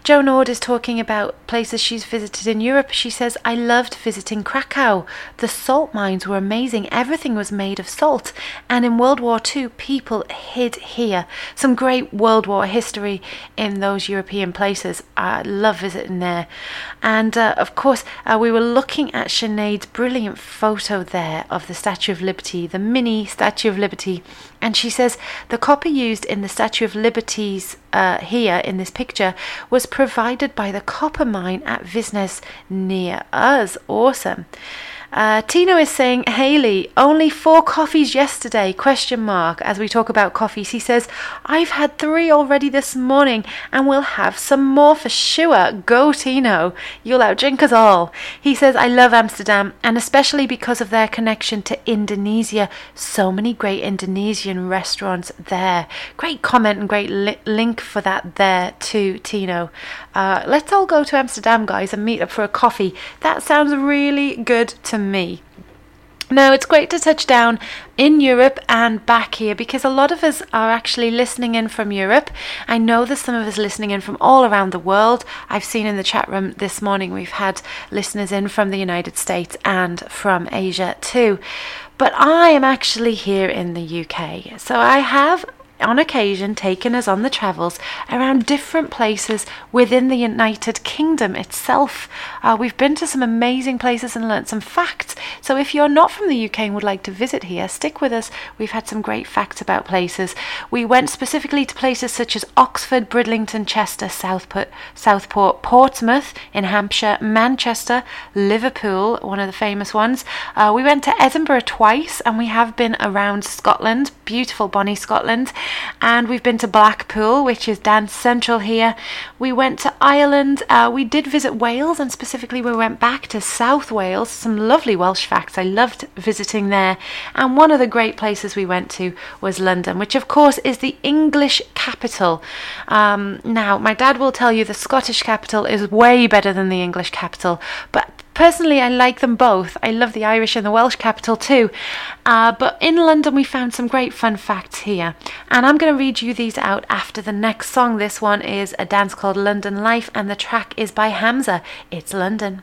Joan Ord is talking about places she's visited in Europe. She says, I loved visiting Krakow. The salt mines were amazing. Everything was made of salt. And in World War II, people hid here. Some great World War history in those European places. I love visiting there. And uh, of course, uh, we were looking at Sinead's brilliant photo there of the Statue of Liberty, the mini Statue of Liberty. And she says the copper used in the Statue of Liberty's uh, here in this picture was provided by the copper mine at Visnes near us. Awesome. Uh, Tino is saying, Haley, only four coffees yesterday, question mark, as we talk about coffees. He says, I've had three already this morning and we'll have some more for sure. Go, Tino. You'll outdrink us all. He says, I love Amsterdam and especially because of their connection to Indonesia. So many great Indonesian restaurants there. Great comment and great li- link for that there too, Tino. Uh, let's all go to Amsterdam, guys, and meet up for a coffee. That sounds really good to me. Now, it's great to touch down in Europe and back here because a lot of us are actually listening in from Europe. I know there's some of us listening in from all around the world. I've seen in the chat room this morning we've had listeners in from the United States and from Asia too. But I am actually here in the UK. So I have on occasion taken us on the travels around different places within the United Kingdom itself. Uh, we've been to some amazing places and learnt some facts. So if you're not from the UK and would like to visit here, stick with us. We've had some great facts about places. We went specifically to places such as Oxford, Bridlington, Chester, Southport, Southport Portsmouth in Hampshire, Manchester, Liverpool, one of the famous ones. Uh, we went to Edinburgh twice and we have been around Scotland, beautiful Bonnie, Scotland and we've been to Blackpool, which is dance central here. We went to Ireland. Uh, we did visit Wales, and specifically we went back to South Wales. Some lovely Welsh facts. I loved visiting there. And one of the great places we went to was London, which of course is the English capital. Um, now, my dad will tell you the Scottish capital is way better than the English capital, but Personally, I like them both. I love the Irish and the Welsh capital too. Uh, but in London, we found some great fun facts here. And I'm going to read you these out after the next song. This one is a dance called London Life, and the track is by Hamza. It's London.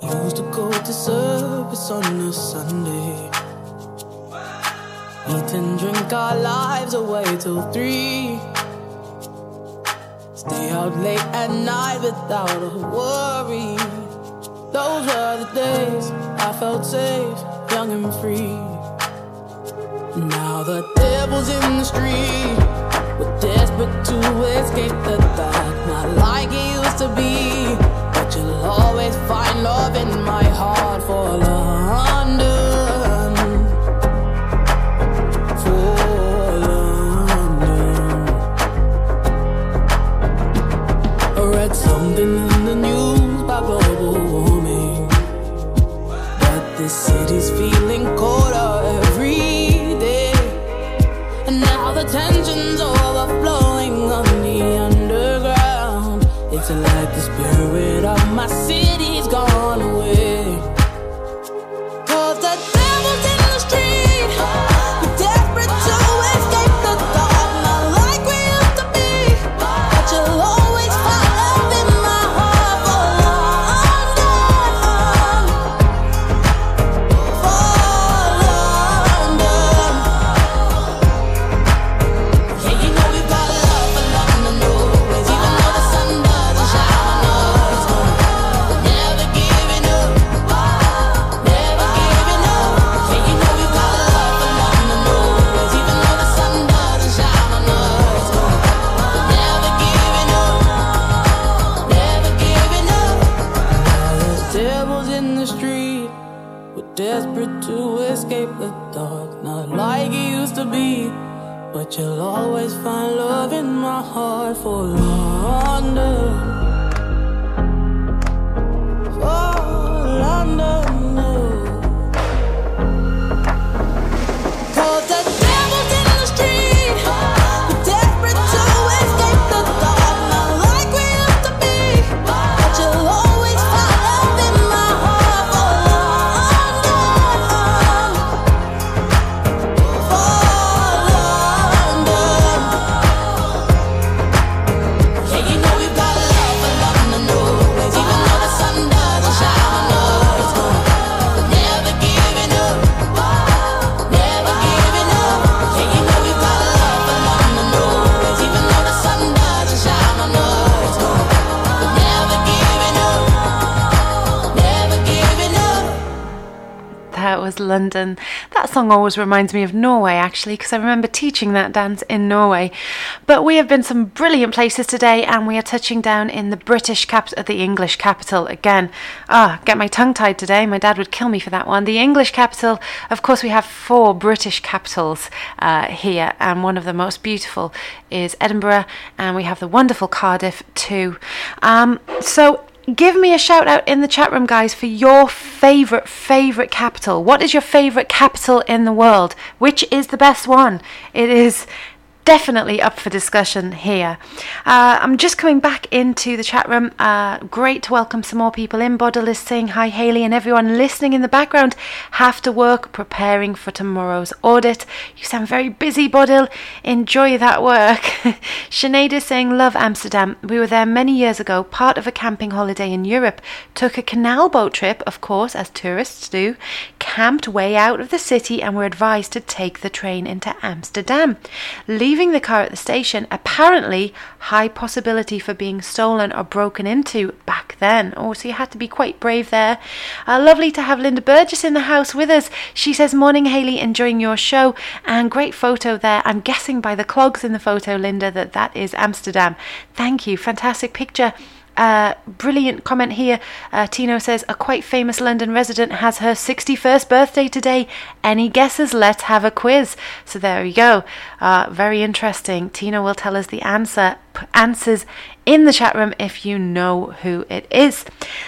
Used to go to service on a Sunday. Eat and drink our lives away till three. Stay out late at night without a worry. Those were the days I felt safe, young and free. Now the devil's in the street. We're desperate to escape the dark, not like it used to be. But you'll always find love in my heart for London. Song always reminds me of Norway, actually, because I remember teaching that dance in Norway. But we have been some brilliant places today, and we are touching down in the British capital, the English capital again. Ah, get my tongue tied today. My dad would kill me for that one. The English capital. Of course, we have four British capitals uh, here, and one of the most beautiful is Edinburgh, and we have the wonderful Cardiff too. Um, so give me a shout out in the chat room, guys, for your favorite, favorite capital. What is your favorite capital in the world? Which is the best one? It is definitely up for discussion here. Uh, I'm just coming back into the chat room. Uh, great to welcome some more people in. Bodil is saying hi, Haley, and everyone listening in the background have to work preparing for tomorrow's audit. You sound very busy, Bodil. Enjoy that work. Sinead is saying, Love Amsterdam. We were there many years ago, part of a camping holiday in Europe. Took a canal boat trip, of course, as tourists do. Camped way out of the city and were advised to take the train into Amsterdam. Leaving the car at the station, apparently high possibility for being stolen or broken into back then. Oh, so you had to be quite brave there. Uh, lovely to have Linda Burgess in the house with us. She says, Morning, Haley, enjoying your show. And great photo there. I'm guessing by the clogs in the photo, Linda, that that is Amsterdam. Thank you. Fantastic picture. Uh, brilliant comment here. Uh, Tino says a quite famous London resident has her 61st birthday today. Any guesses? Let's have a quiz. So there we go. Uh, very interesting. Tino will tell us the answer answers in the chat room if you know who it is.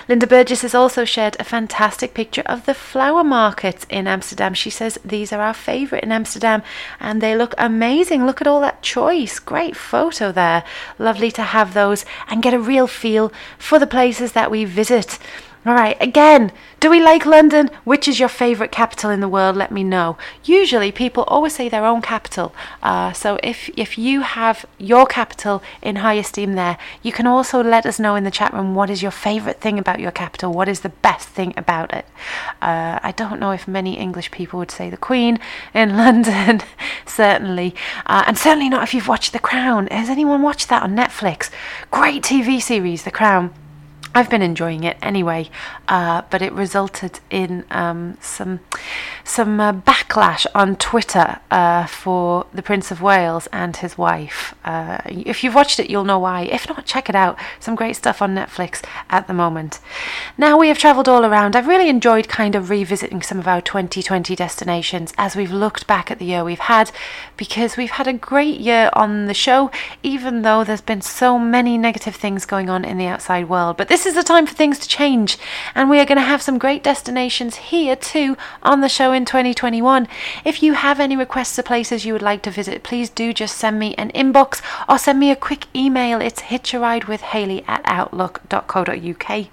Linda Burgess has also shared a fantastic picture of the flower markets in Amsterdam. She says these are our favourite in Amsterdam and they look amazing. Look at all that choice. Great photo there. Lovely to have those and get a real feel for the places that we visit. All right, again, do we like London? Which is your favourite capital in the world? Let me know. Usually, people always say their own capital. Uh, so if if you have your capital in high esteem, there, you can also let us know in the chat room what is your favourite thing about your capital. What is the best thing about it? Uh, I don't know if many English people would say the Queen in London, certainly, uh, and certainly not if you've watched The Crown. Has anyone watched that on Netflix? Great TV series, The Crown. I've been enjoying it anyway, uh, but it resulted in um, some some uh, backlash on Twitter uh, for the Prince of Wales and his wife. Uh, if you've watched it, you'll know why. If not, check it out. Some great stuff on Netflix at the moment. Now we have travelled all around. I've really enjoyed kind of revisiting some of our 2020 destinations as we've looked back at the year we've had, because we've had a great year on the show, even though there's been so many negative things going on in the outside world. But this is the time for things to change, and we are going to have some great destinations here too on the show in 2021. If you have any requests of places you would like to visit, please do just send me an inbox or send me a quick email. It's hitcharideWithHaley at outlook.co.uk.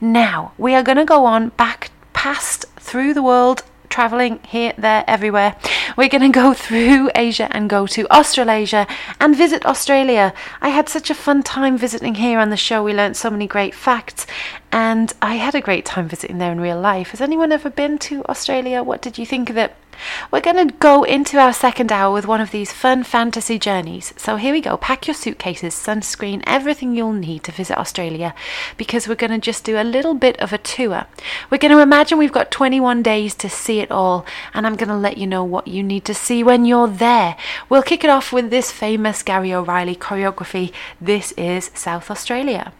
Now, we are going to go on back past through the world traveling here, there, everywhere. We're going to go through Asia and go to Australasia and visit Australia. I had such a fun time visiting here on the show. We learned so many great facts and I had a great time visiting there in real life. Has anyone ever been to Australia? What did you think of it? We're going to go into our second hour with one of these fun fantasy journeys. So here we go. Pack your suitcases, sunscreen, everything you'll need to visit Australia because we're going to just do a little bit of a tour. We're going to imagine we've got 21 days to see it all, and I'm going to let you know what you need to see when you're there. We'll kick it off with this famous Gary O'Reilly choreography. This is South Australia.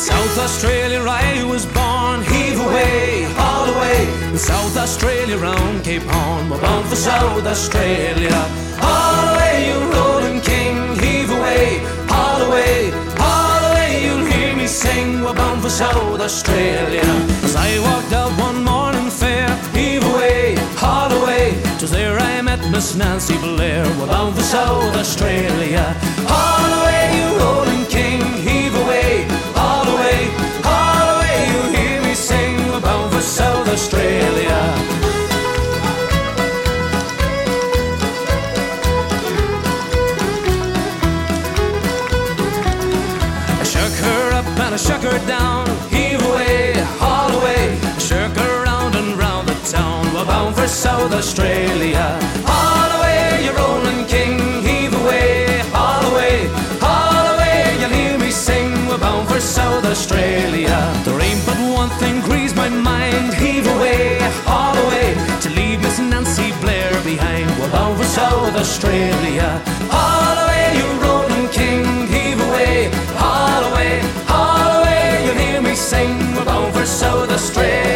South Australia I was born, heave away, all the way. In South Australia round Cape Horn, we're bound for South Australia. All the way, you rolling king, heave away, all the way, all the way. You'll hear me sing, we're bound for South Australia. As I walked out one morning fair, heave away, all the way. Twas there I met Miss Nancy Blair, we're bound for South Australia. All the way, you rolling Australia. I shook her up and I shook her down. Heave away, all the way. Shook her round and round the town. We're bound for South Australia. All Australia. There ain't but one thing grieves my mind. Heave away, haul away, to leave Miss Nancy Blair behind. Bound for South Australia. Haul away, you rolling king. Heave away, haul away, haul away. You'll hear me sing. Bound for South Australia.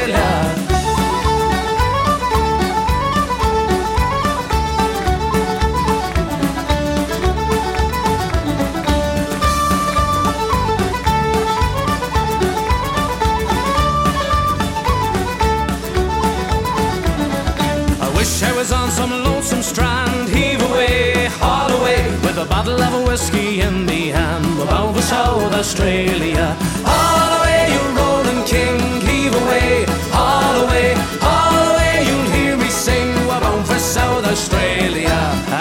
Bottle of whiskey in the hand. We're bound for South Australia. Haul away, you rolling king, heave away, haul away, haul away. You'll hear me sing. We're bound for South Australia.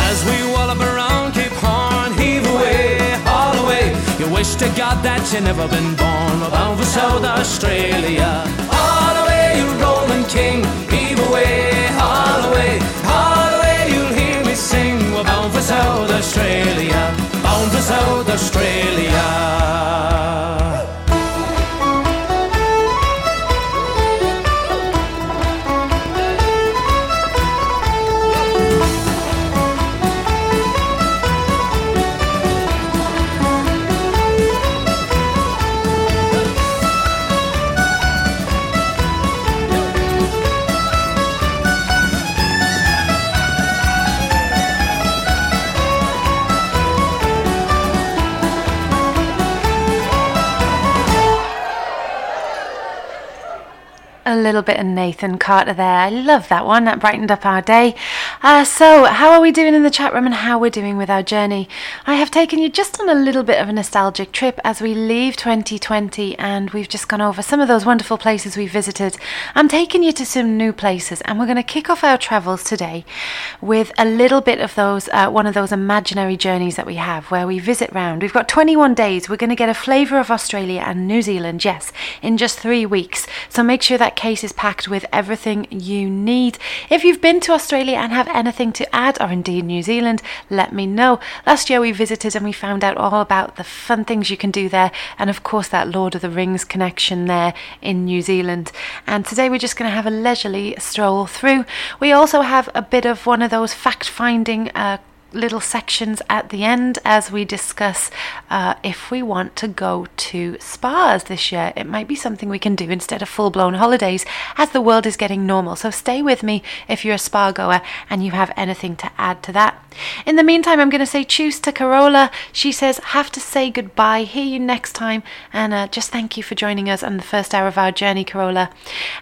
As we wallop around Cape Horn, heave away, haul away. You wish to God that you never been born. We're bound for South Australia. Haul away, you rolling king, heave away, haul away, Australia, bound for South Australia. Little bit of Nathan Carter there. I love that one. That brightened up our day. Uh, so, how are we doing in the chat room and how we're doing with our journey? I have taken you just on a little bit of a nostalgic trip as we leave 2020 and we've just gone over some of those wonderful places we visited. I'm taking you to some new places and we're going to kick off our travels today with a little bit of those, uh, one of those imaginary journeys that we have where we visit round. We've got 21 days. We're going to get a flavour of Australia and New Zealand, yes, in just three weeks. So make sure that case is packed with everything you need. If you've been to Australia and have anything to add, or indeed New Zealand, let me know. Last year we visited and we found out all about the fun things you can do there, and of course that Lord of the Rings connection there in New Zealand. And today we're just going to have a leisurely stroll through. We also have a bit of one of those fact finding. Uh, little sections at the end as we discuss uh, if we want to go to spas this year. It might be something we can do instead of full blown holidays as the world is getting normal. So stay with me if you're a spa goer and you have anything to add to that. In the meantime, I'm going to say choose to Carola. She says, have to say goodbye. Hear you next time. And uh, just thank you for joining us on the first hour of our journey, Carola.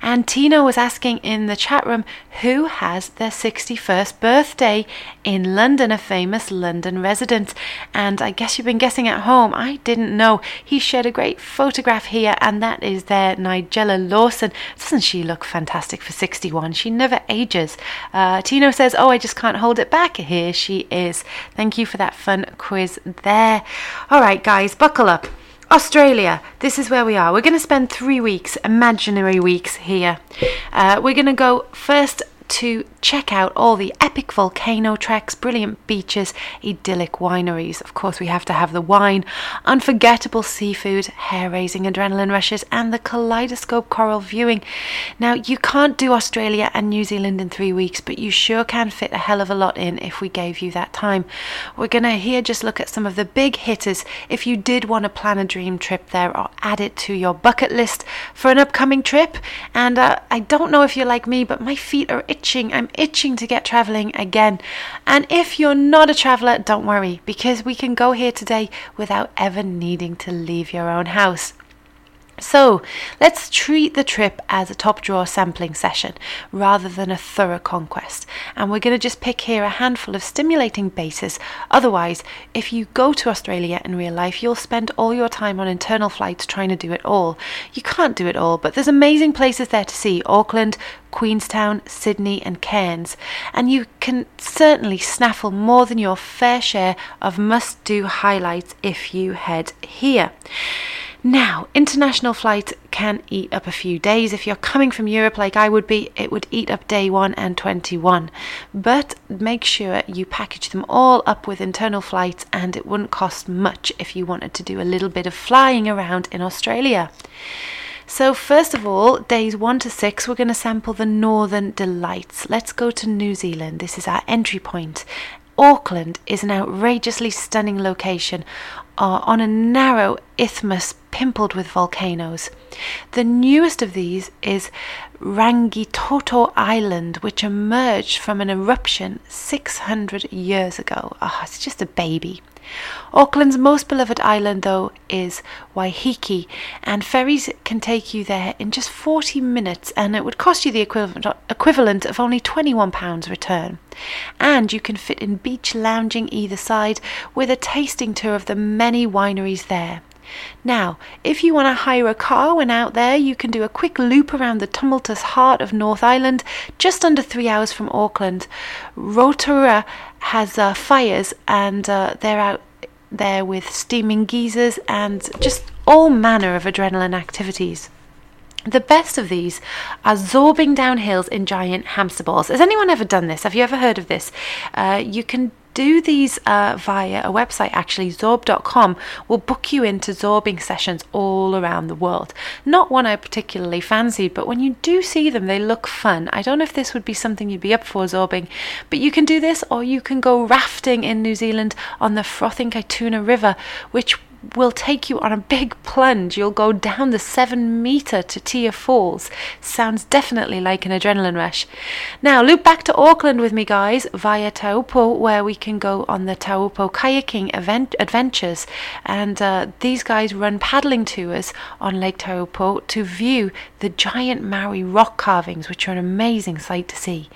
And Tina was asking in the chat room who has their 61st birthday in London, a famous London resident. And I guess you've been guessing at home. I didn't know. He shared a great photograph here, and that is there, Nigella Lawson. Doesn't she look fantastic for 61? She never ages. Uh, Tino says, Oh, I just can't hold it back. Here she is. Thank you for that fun quiz there. All right, guys, buckle up. Australia, this is where we are. We're going to spend three weeks, imaginary weeks here. Uh, we're going to go first to check out all the epic volcano treks, brilliant beaches, idyllic wineries. Of course, we have to have the wine, unforgettable seafood, hair raising adrenaline rushes, and the kaleidoscope coral viewing. Now, you can't do Australia and New Zealand in three weeks, but you sure can fit a hell of a lot in if we gave you that time. We're going to here just look at some of the big hitters if you did want to plan a dream trip there or add it to your bucket list for an upcoming trip. And uh, I don't know if you're like me, but my feet are itching. I'm itching to get traveling again. And if you're not a traveler, don't worry because we can go here today without ever needing to leave your own house. So let's treat the trip as a top drawer sampling session rather than a thorough conquest. And we're going to just pick here a handful of stimulating bases. Otherwise, if you go to Australia in real life, you'll spend all your time on internal flights trying to do it all. You can't do it all, but there's amazing places there to see Auckland, Queenstown, Sydney, and Cairns. And you can certainly snaffle more than your fair share of must do highlights if you head here. Now, international flights can eat up a few days. If you're coming from Europe like I would be, it would eat up day 1 and 21. But make sure you package them all up with internal flights and it wouldn't cost much if you wanted to do a little bit of flying around in Australia. So, first of all, days 1 to 6, we're going to sample the Northern Delights. Let's go to New Zealand. This is our entry point. Auckland is an outrageously stunning location uh, on a narrow isthmus pimpled with volcanoes. The newest of these is Rangitoto Island, which emerged from an eruption 600 years ago. Ah, it's just a baby. Auckland's most beloved island, though, is Waiheke, and ferries can take you there in just 40 minutes, and it would cost you the equivalent, of only £21 return. And you can fit in beach lounging either side with a tasting tour of the many wineries there. Now, if you want to hire a car when out there, you can do a quick loop around the tumultuous heart of North Island, just under three hours from Auckland. Rotorua has uh, fires, and uh, they're out there with steaming geysers and just all manner of adrenaline activities. The best of these are zorbing down hills in giant hamster balls. Has anyone ever done this? Have you ever heard of this? Uh, you can do these uh, via a website actually zorb.com will book you into zorbing sessions all around the world. Not one i particularly fancied but when you do see them they look fun. I don't know if this would be something you'd be up for zorbing but you can do this or you can go rafting in new zealand on the frothing kaituna river which will take you on a big plunge. You'll go down the seven meter Tutea Falls. Sounds definitely like an adrenaline rush. Now, loop back to Auckland with me, guys, via Taupo, where we can go on the Taupo kayaking event adventures. And uh, these guys run paddling tours on Lake Taupo to view the giant Maori rock carvings, which are an amazing sight to see.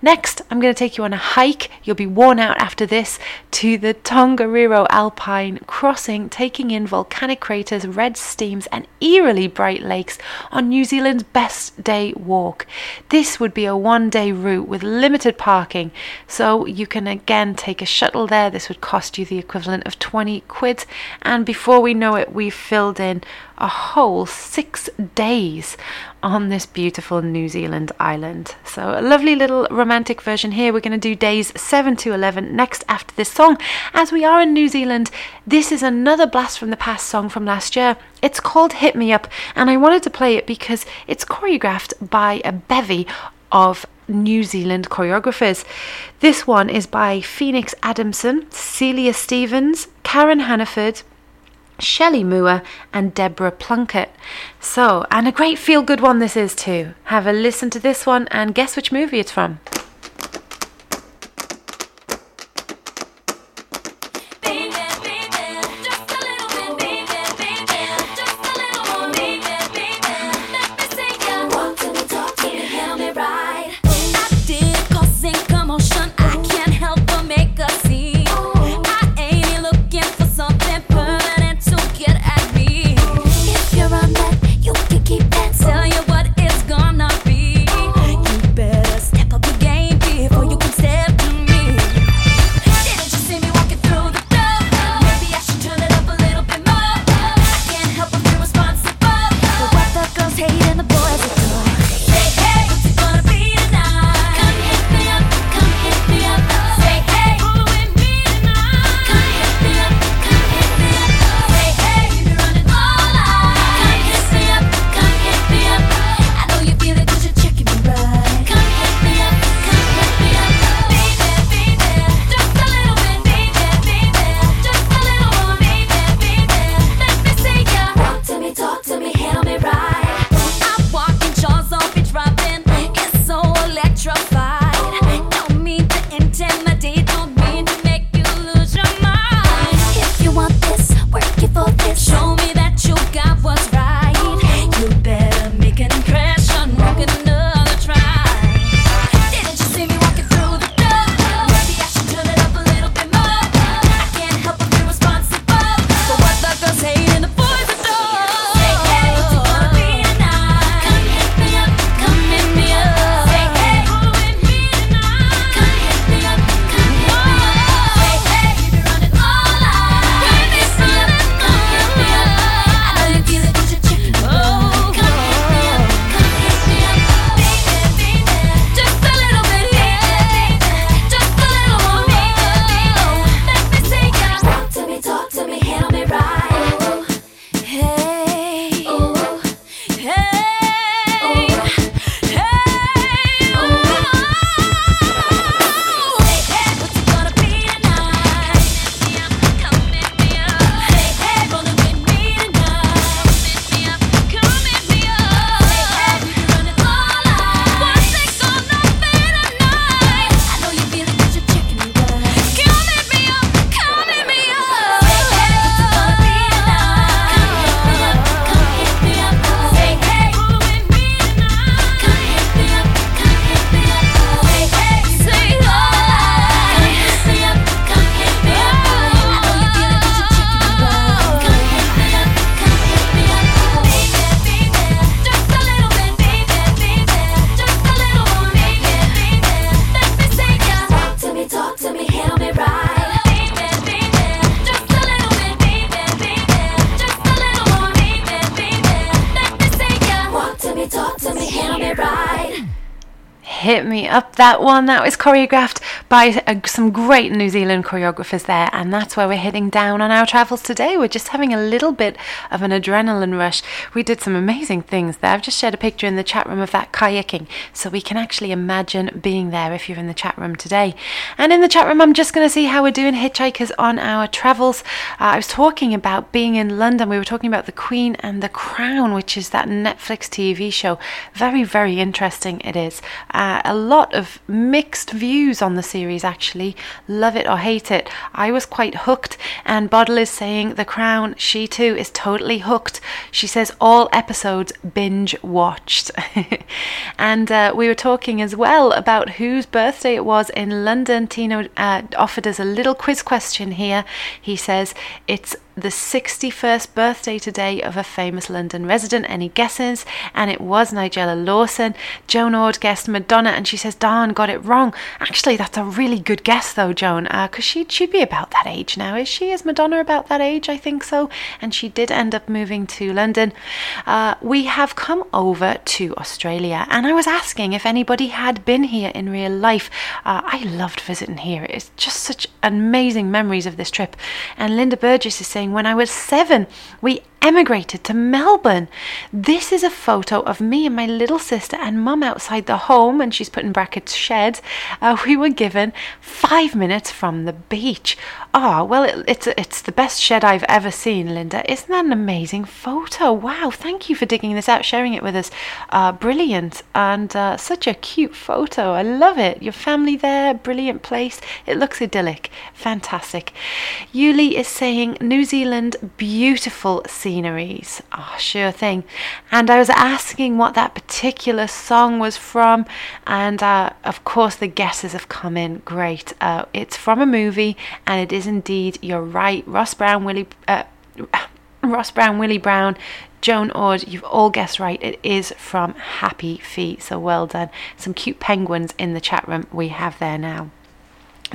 Next, I'm going to take you on a hike. You'll be worn out after this to the Tongariro Alpine Crossing taking in volcanic craters, red steams, and eerily bright lakes on New Zealand's best day walk. This would be a one day route with limited parking, so you can again take a shuttle there. This would cost you the equivalent of 20 quid, and before we know it, we've filled in a whole six days on this beautiful New Zealand island. So, a lovely little romantic version here. We're going to do days 7 to 11 next after this song. As we are in New Zealand, this is another blast from the past song from last year. It's called Hit Me Up, and I wanted to play it because it's choreographed by a bevy of New Zealand choreographers. This one is by Phoenix Adamson, Celia Stevens, Karen Hannaford, Shelley Moore and Deborah Plunkett. So, and a great feel good one this is too. Have a listen to this one and guess which movie it's from. One that was choreographed by uh, some great New Zealand choreographers there, and that's where we're heading down on our travels today. We're just having a little bit of an adrenaline rush. We did some amazing things there. I've just shared a picture in the chat room of that kayaking, so we can actually imagine being there if you're in the chat room today. And in the chat room, I'm just going to see how we're doing hitchhikers on our travels. Uh, I was talking about being in London. We were talking about The Queen and The Crown, which is that Netflix TV show. Very, very interesting it is. Uh, a lot of mixed views on the series, actually. Love it or hate it. I was quite hooked, and Bottle is saying The Crown, she too is totally hooked. She says all episodes binge watched. and uh, we were talking as well about whose birthday it was in London. Tino uh, offered us a little quiz question here. He says it's the 61st birthday today of a famous London resident. Any guesses? And it was Nigella Lawson. Joan Ord guessed Madonna, and she says Darn got it wrong. Actually, that's a really good guess, though, Joan, because uh, she she'd be about that age now. Is she? Is Madonna about that age? I think so. And she did end up moving to London. Uh, we have come over to Australia, and I was asking if anybody had been here in real life. Uh, I loved visiting here. It's just such amazing memories of this trip. And Linda Burgess is saying when I was seven, we emigrated to Melbourne. This is a photo of me and my little sister and mum outside the home, and she's put in brackets shed. Uh, we were given five minutes from the beach. Ah, oh, well, it, it's it's the best shed I've ever seen, Linda. Isn't that an amazing photo? Wow, thank you for digging this out, sharing it with us. Uh, brilliant, and uh, such a cute photo. I love it. Your family there, brilliant place. It looks idyllic, fantastic. Yuli is saying New Zealand, beautiful scene sceneries. Oh, sure thing. And I was asking what that particular song was from, and uh, of course, the guesses have come in great. Uh, it's from a movie, and it is indeed, you're right, Ross Brown, Willie. Uh, Ross Brown, Willie Brown, Joan Ord, you've all guessed right. It is from Happy Feet. So well done. Some cute penguins in the chat room we have there now.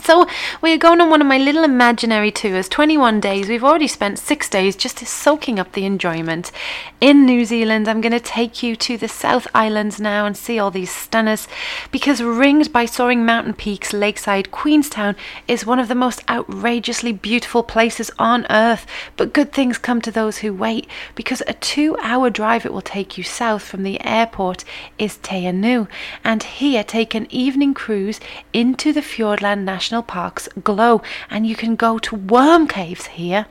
So we are going on one of my little imaginary tours, 21 days. We've already spent six days just soaking up the enjoyment. In New Zealand, I'm going to take you to the South Islands now and see all these stunners because ringed by soaring mountain peaks, lakeside Queenstown is one of the most outrageously beautiful places on earth. But good things come to those who wait because a two hour drive it will take you south from the airport is Te Anau. And here take an evening cruise into the Fiordland National national parks glow, and you can go to worm caves here.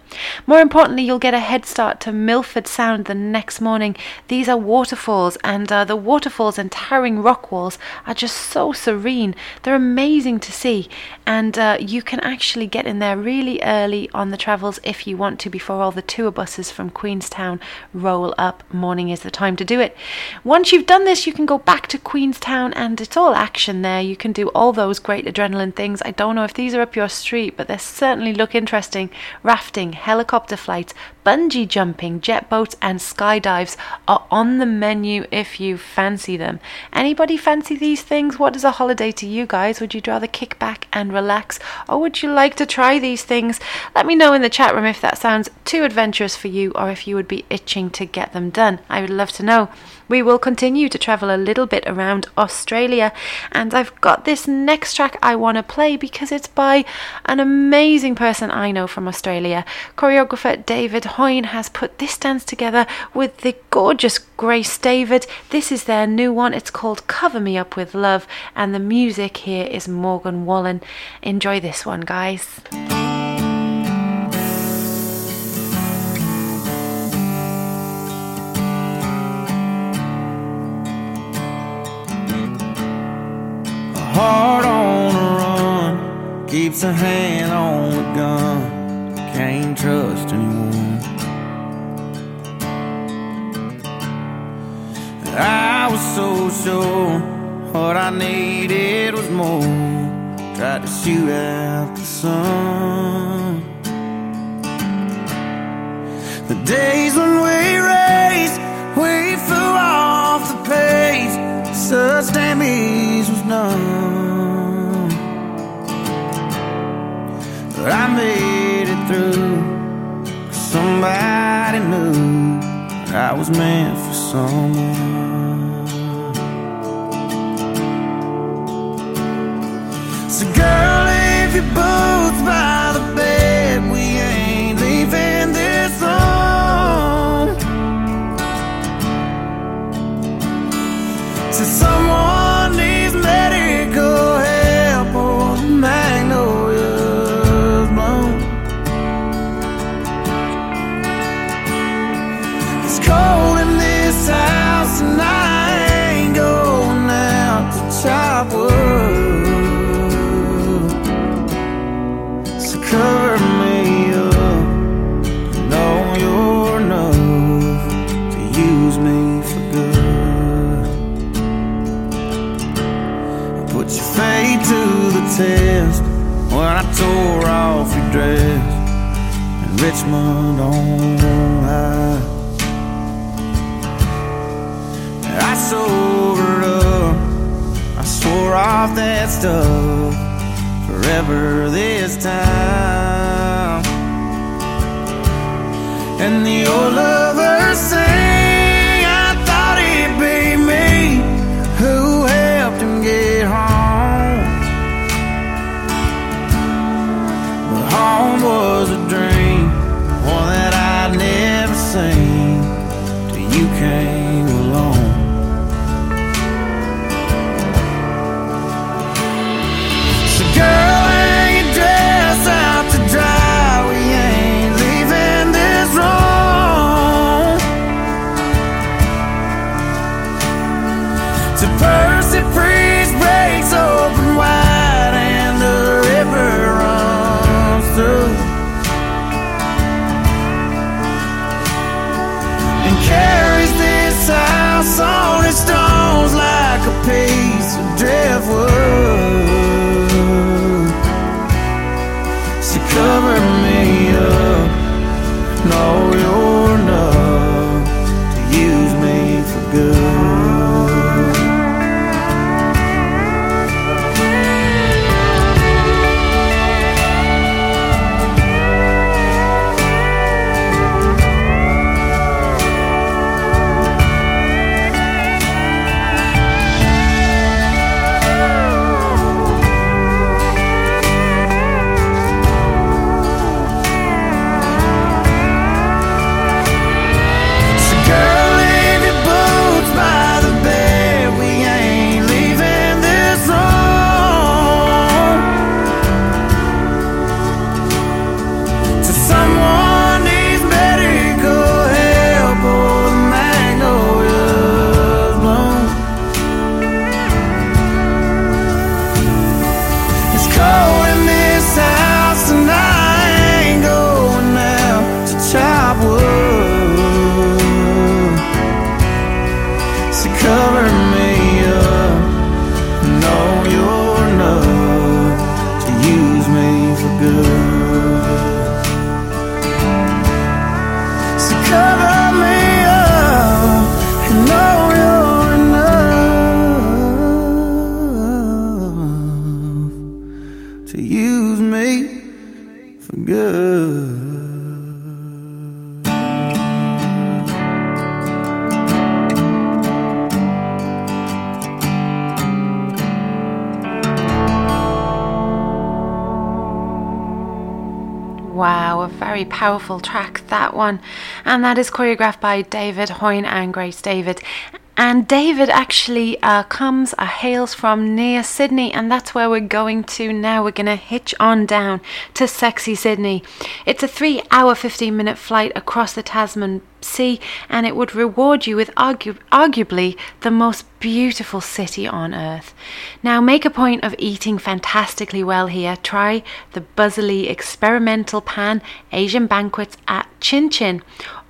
More importantly, you'll get a head start to Milford Sound the next morning. These are waterfalls, and uh, the waterfalls and towering rock walls are just so serene. They're amazing to see, and uh, you can actually get in there really early on the travels if you want to before all the tour buses from Queenstown roll up. Morning is the time to do it. Once you've done this, you can go back to Queenstown, and it's all action there. You can do all those great adrenaline things. I don't don't know if these are up your street, but they certainly look interesting. Rafting, helicopter flights, bungee jumping, jet boats, and skydives are on the menu if you fancy them. Anybody fancy these things? What is a holiday to you guys? Would you rather kick back and relax, or would you like to try these things? Let me know in the chat room if that sounds too adventurous for you, or if you would be itching to get them done. I would love to know. We will continue to travel a little bit around Australia, and I've got this next track I want to play because it's by an amazing person I know from Australia. Choreographer David Hoyne has put this dance together with the gorgeous Grace David. This is their new one, it's called Cover Me Up with Love, and the music here is Morgan Wallen. Enjoy this one, guys. heart on a run, keeps a hand on the gun, can't trust anyone. I was so sure what I needed was more. Tried to shoot out the sun. The days when we raced, we flew off the page. Such damage was none. But I made it through. Somebody knew I was meant for someone. So girl, if you both by powerful track, that one. And that is choreographed by David Hoyne and Grace David. And David actually uh, comes, uh, hails from near Sydney, and that's where we're going to now. We're going to hitch on down to sexy Sydney. It's a three hour, 15 minute flight across the Tasman Sea, and it would reward you with argu- arguably the most beautiful city on earth. Now, make a point of eating fantastically well here. Try the buzzily experimental pan Asian banquets at Chin Chin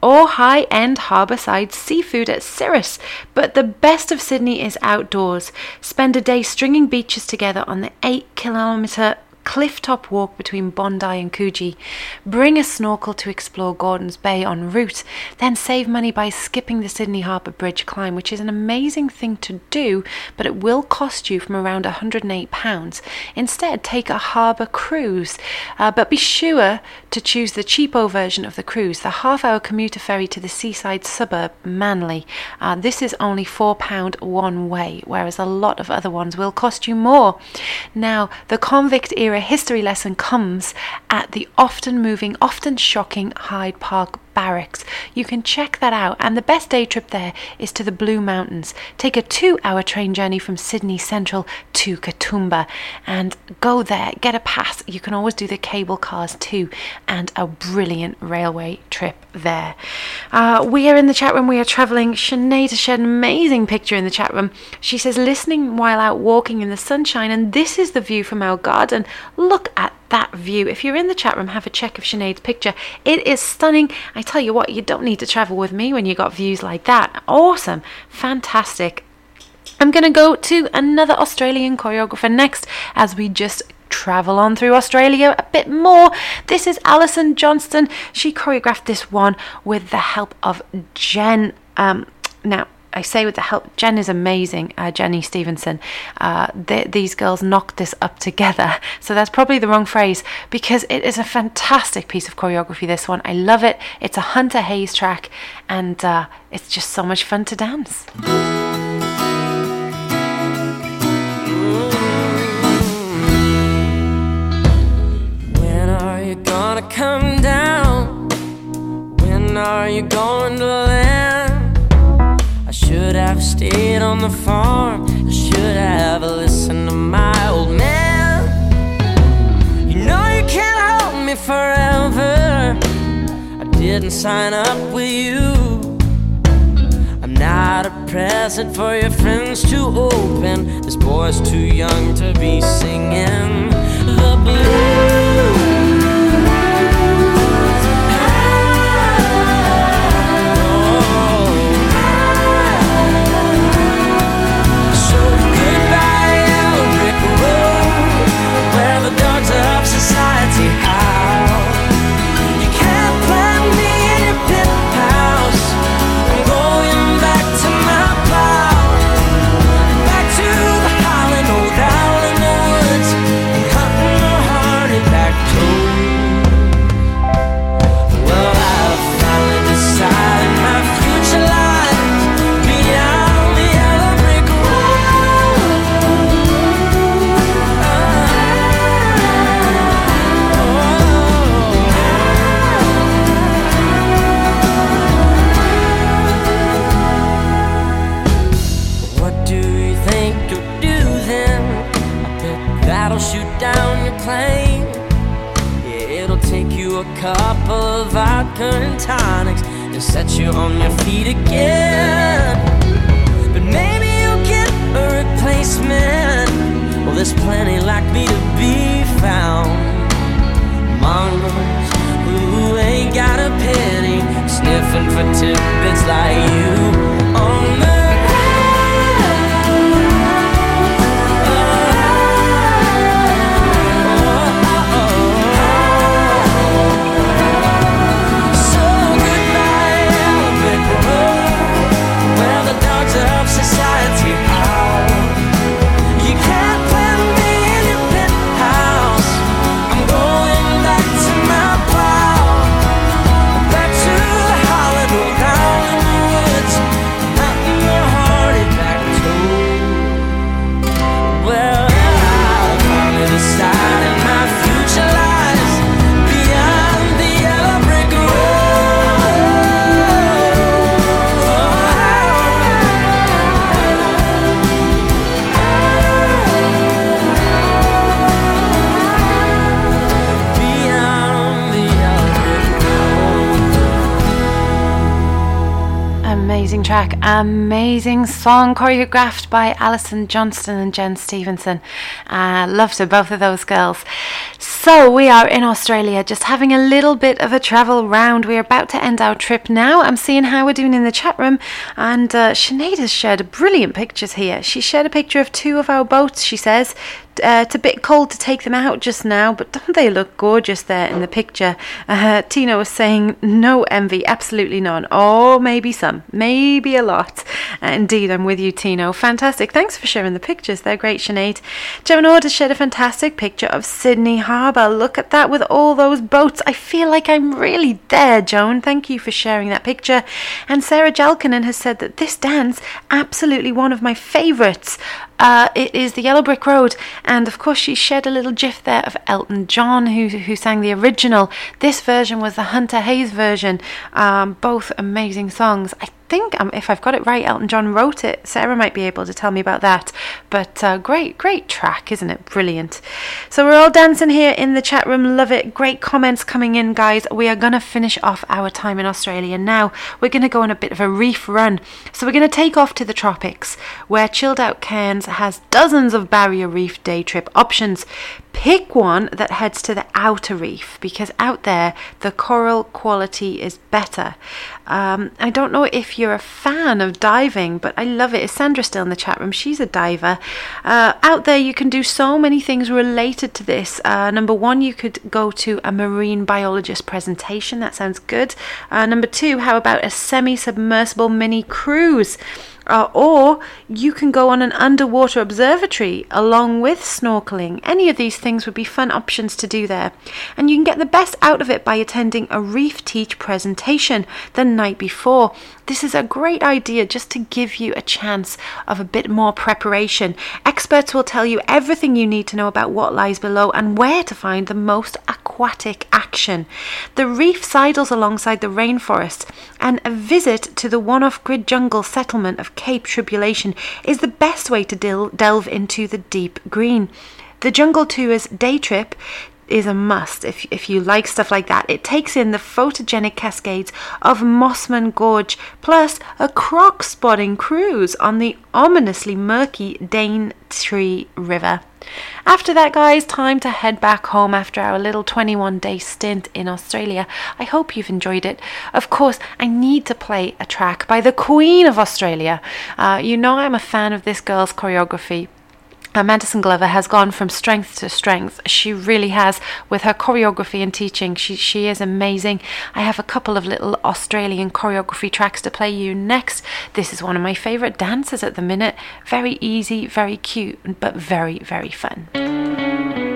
or high end harbourside seafood at Cirrus. But the best of Sydney is outdoors. Spend a day stringing beaches together on the 8 kilometre cliff top walk between Bondi and Coogee. Bring a snorkel to explore Gordon's Bay en route, then save money by skipping the Sydney Harbour Bridge climb, which is an amazing thing to do, but it will cost you from around £108. Instead, take a harbour cruise, uh, but be sure to choose the cheapo version of the cruise, the half hour commuter ferry to the seaside suburb, Manly. Uh, this is only £4 one way, whereas a lot of other ones will cost you more. Now, the convict era a history lesson comes at the often moving, often shocking Hyde Park Barracks. You can check that out. And the best day trip there is to the Blue Mountains. Take a two hour train journey from Sydney Central to Katoomba and go there, get a pass. You can always do the cable cars too, and a brilliant railway trip there. Uh, we are in the chat room, we are travelling. Sinead has shared an amazing picture in the chat room. She says, listening while out walking in the sunshine, and this is the view from our garden. Look at that view. If you're in the chat room, have a check of Sinead's picture. It is stunning. I tell you what, you don't need to travel with me when you got views like that. Awesome. Fantastic. I'm going to go to another Australian choreographer next as we just travel on through Australia a bit more. This is Alison Johnston. She choreographed this one with the help of Jen. Um, now, I say with the help, Jen is amazing, uh, Jenny Stevenson. Uh, these girls knocked this up together. So that's probably the wrong phrase because it is a fantastic piece of choreography, this one. I love it. It's a Hunter Hayes track and uh, it's just so much fun to dance. When are you gonna come down? When are you going to land? Should have stayed on the farm. I should have listened to my old man. You know you can't hold me forever. I didn't sign up with you. I'm not a present for your friends to open. This boy's too young to be singing the blues. Couple of vodka and tonics and set you on your feet again. But maybe you'll get a replacement. Well, there's plenty like me to be found. Mongrels who ain't got a penny, sniffing for tidbits like you track. Amazing song choreographed by Alison Johnston and Jen Stevenson. Uh, loved it, both of those girls. So we are in Australia, just having a little bit of a travel round. We're about to end our trip now. I'm seeing how we're doing in the chat room, and uh, Sinead has shared brilliant pictures here. She shared a picture of two of our boats. She says uh, it's a bit cold to take them out just now, but don't they look gorgeous there in the picture? Uh, Tino was saying, no envy, absolutely none. Oh, maybe some, maybe a lot. Uh, indeed, I'm with you, Tino. Fantastic. Thanks for sharing the pictures. They're great, Sinead. Joan has shared a fantastic picture of Sydney Harbour. Look at that with all those boats. I feel like I'm really there, Joan. Thank you for sharing that picture. And Sarah Jalkinen has said that this dance, absolutely one of my favourites Uh, it is the Yellow Brick Road, and of course she shared a little gif there of Elton John, who who sang the original. This version was the Hunter Hayes version. Um, both amazing songs. I think, um, if I've got it right, Elton John wrote it. Sarah might be able to tell me about that. But uh, great, great track, isn't it? Brilliant. So we're all dancing here in the chat room. Love it. Great comments coming in, guys. We are going to finish off our time in Australia now. We're going to go on a bit of a reef run. So we're going to take off to the tropics, where Chilled Out Cairns has dozens of barrier reef day trip options. Pick one that heads to the outer reef because out there the coral quality is better. Um, I don't know if you're a fan of diving, but I love it. Is Sandra still in the chat room? She's a diver. Uh, out there, you can do so many things related to this. Uh, number one, you could go to a marine biologist presentation. That sounds good. Uh, number two, how about a semi submersible mini cruise? Uh, or you can go on an underwater observatory along with snorkeling. Any of these things would be fun options to do there. And you can get the best out of it by attending a Reef Teach presentation the night before. This is a great idea just to give you a chance of a bit more preparation. Experts will tell you everything you need to know about what lies below and where to find the most aquatic action. The reef sidles alongside the rainforest, and a visit to the one off grid jungle settlement of Cape Tribulation is the best way to del- delve into the deep green. The Jungle Tours day trip is a must if, if you like stuff like that. It takes in the photogenic cascades of Mossman Gorge plus a croc spotting cruise on the ominously murky Daintree River. After that, guys, time to head back home after our little 21 day stint in Australia. I hope you've enjoyed it. Of course, I need to play a track by the Queen of Australia. Uh, you know, I'm a fan of this girl's choreography. Uh, Maddison Glover has gone from strength to strength. She really has with her choreography and teaching. She she is amazing. I have a couple of little Australian choreography tracks to play you next. This is one of my favorite dances at the minute. Very easy, very cute, but very very fun.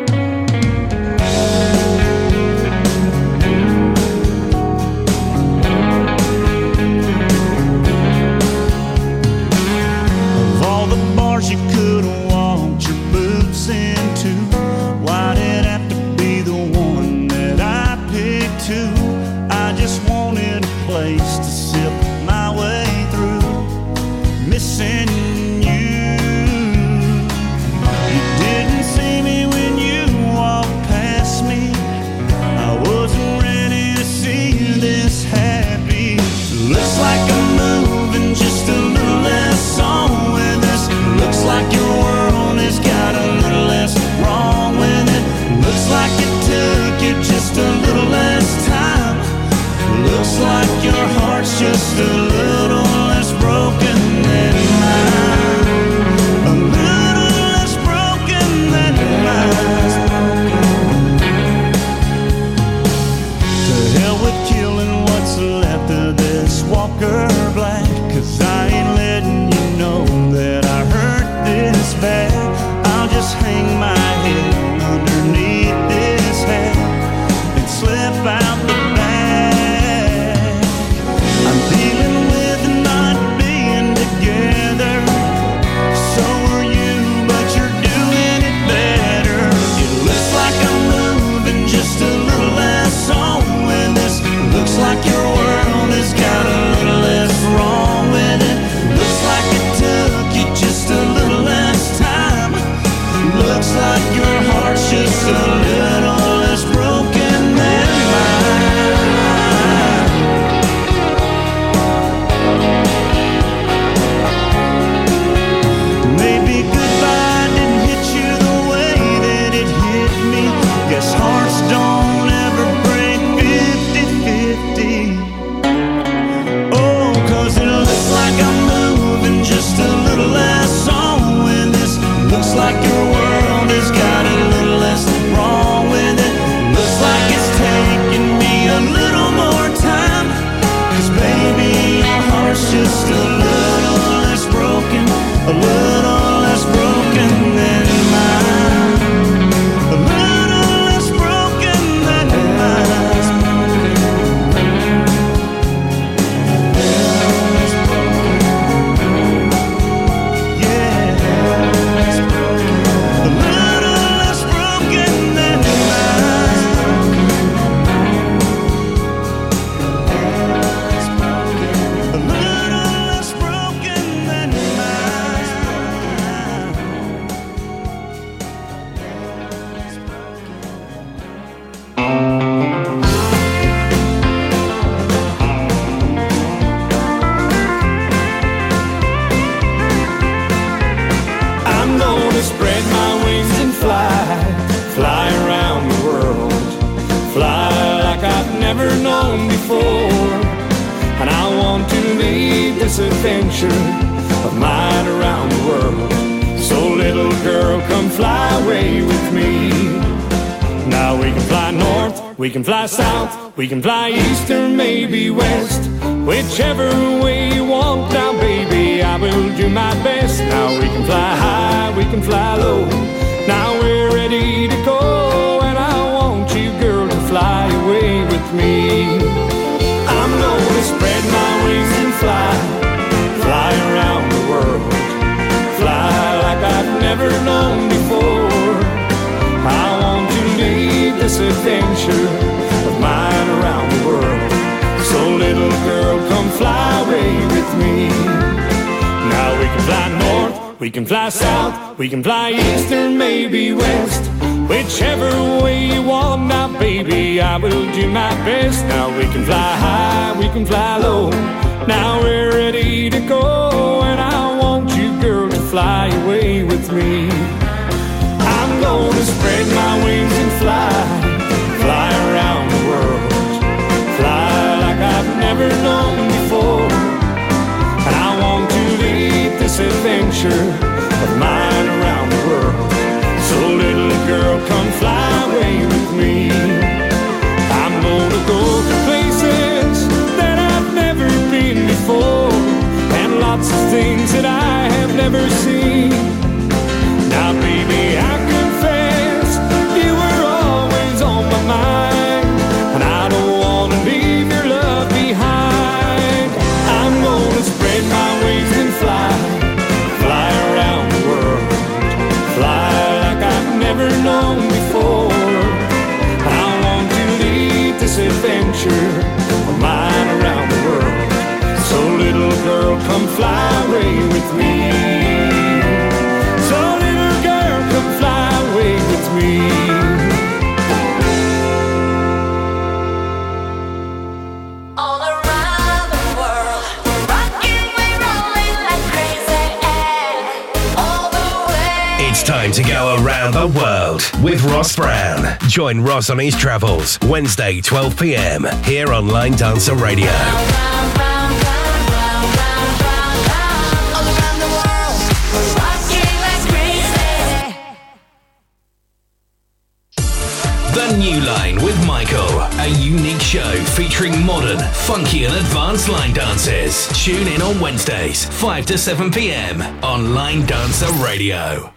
Before. And I want to lead this adventure of mine around the world. So, little girl, come fly away with me. Now we can fly north, we can fly south, we can fly east or maybe west. Whichever way you want now, baby, I will do my best. Now we can fly high, we can fly low. Now we're ready to go, with me. I'm gonna spread my wings and fly, fly around the world, fly like I've never known before. I want to lead this adventure of mine around the world. So, little girl, come fly away with me. Now we can fly north, we can fly south, we can fly east or maybe west. Whichever way you want now, baby, I will do my best. Now we can fly high, we can fly low. Now we're ready to go, and I want you, girl, to fly away with me. I'm gonna spread my wings and fly, fly around the world, fly like I've never known before. And I want to lead this adventure of mine around the world. Girl, come fly away with me. I'm gonna go to places that I've never been before, and lots of things that I have never seen. Fly away with me. So, little girl, come fly away with me. All around the world, rocking, we rolling like crazy, all the way. It's time to go around the world with Ross Brown. Join Ross on his travels Wednesday, 12 p.m. here on Line Dancer Radio. Featuring modern, funky, and advanced line dances. Tune in on Wednesdays, 5 to 7 p.m. on Line Dancer Radio.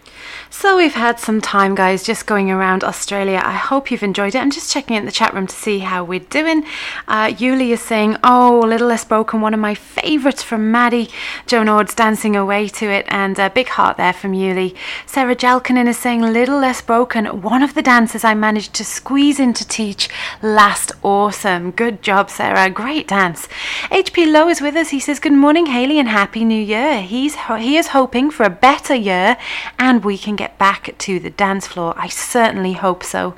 So we've had some time, guys, just going around Australia. I hope you've enjoyed it. I'm just checking in the chat room to see how we're doing. Uh, Yuli is saying, "Oh, little less broken." One of my favourites from Maddie. Joan Ord's dancing away to it, and a big heart there from Yuli. Sarah Jalkanen is saying, "Little less broken." One of the dances I managed to squeeze in to teach last awesome. Good job, Sarah. Great dance. HP Lowe is with us. He says, "Good morning, Haley, and happy New Year." He's ho- he is hoping for a better year, and we can get back to the dance floor. I certainly hope so.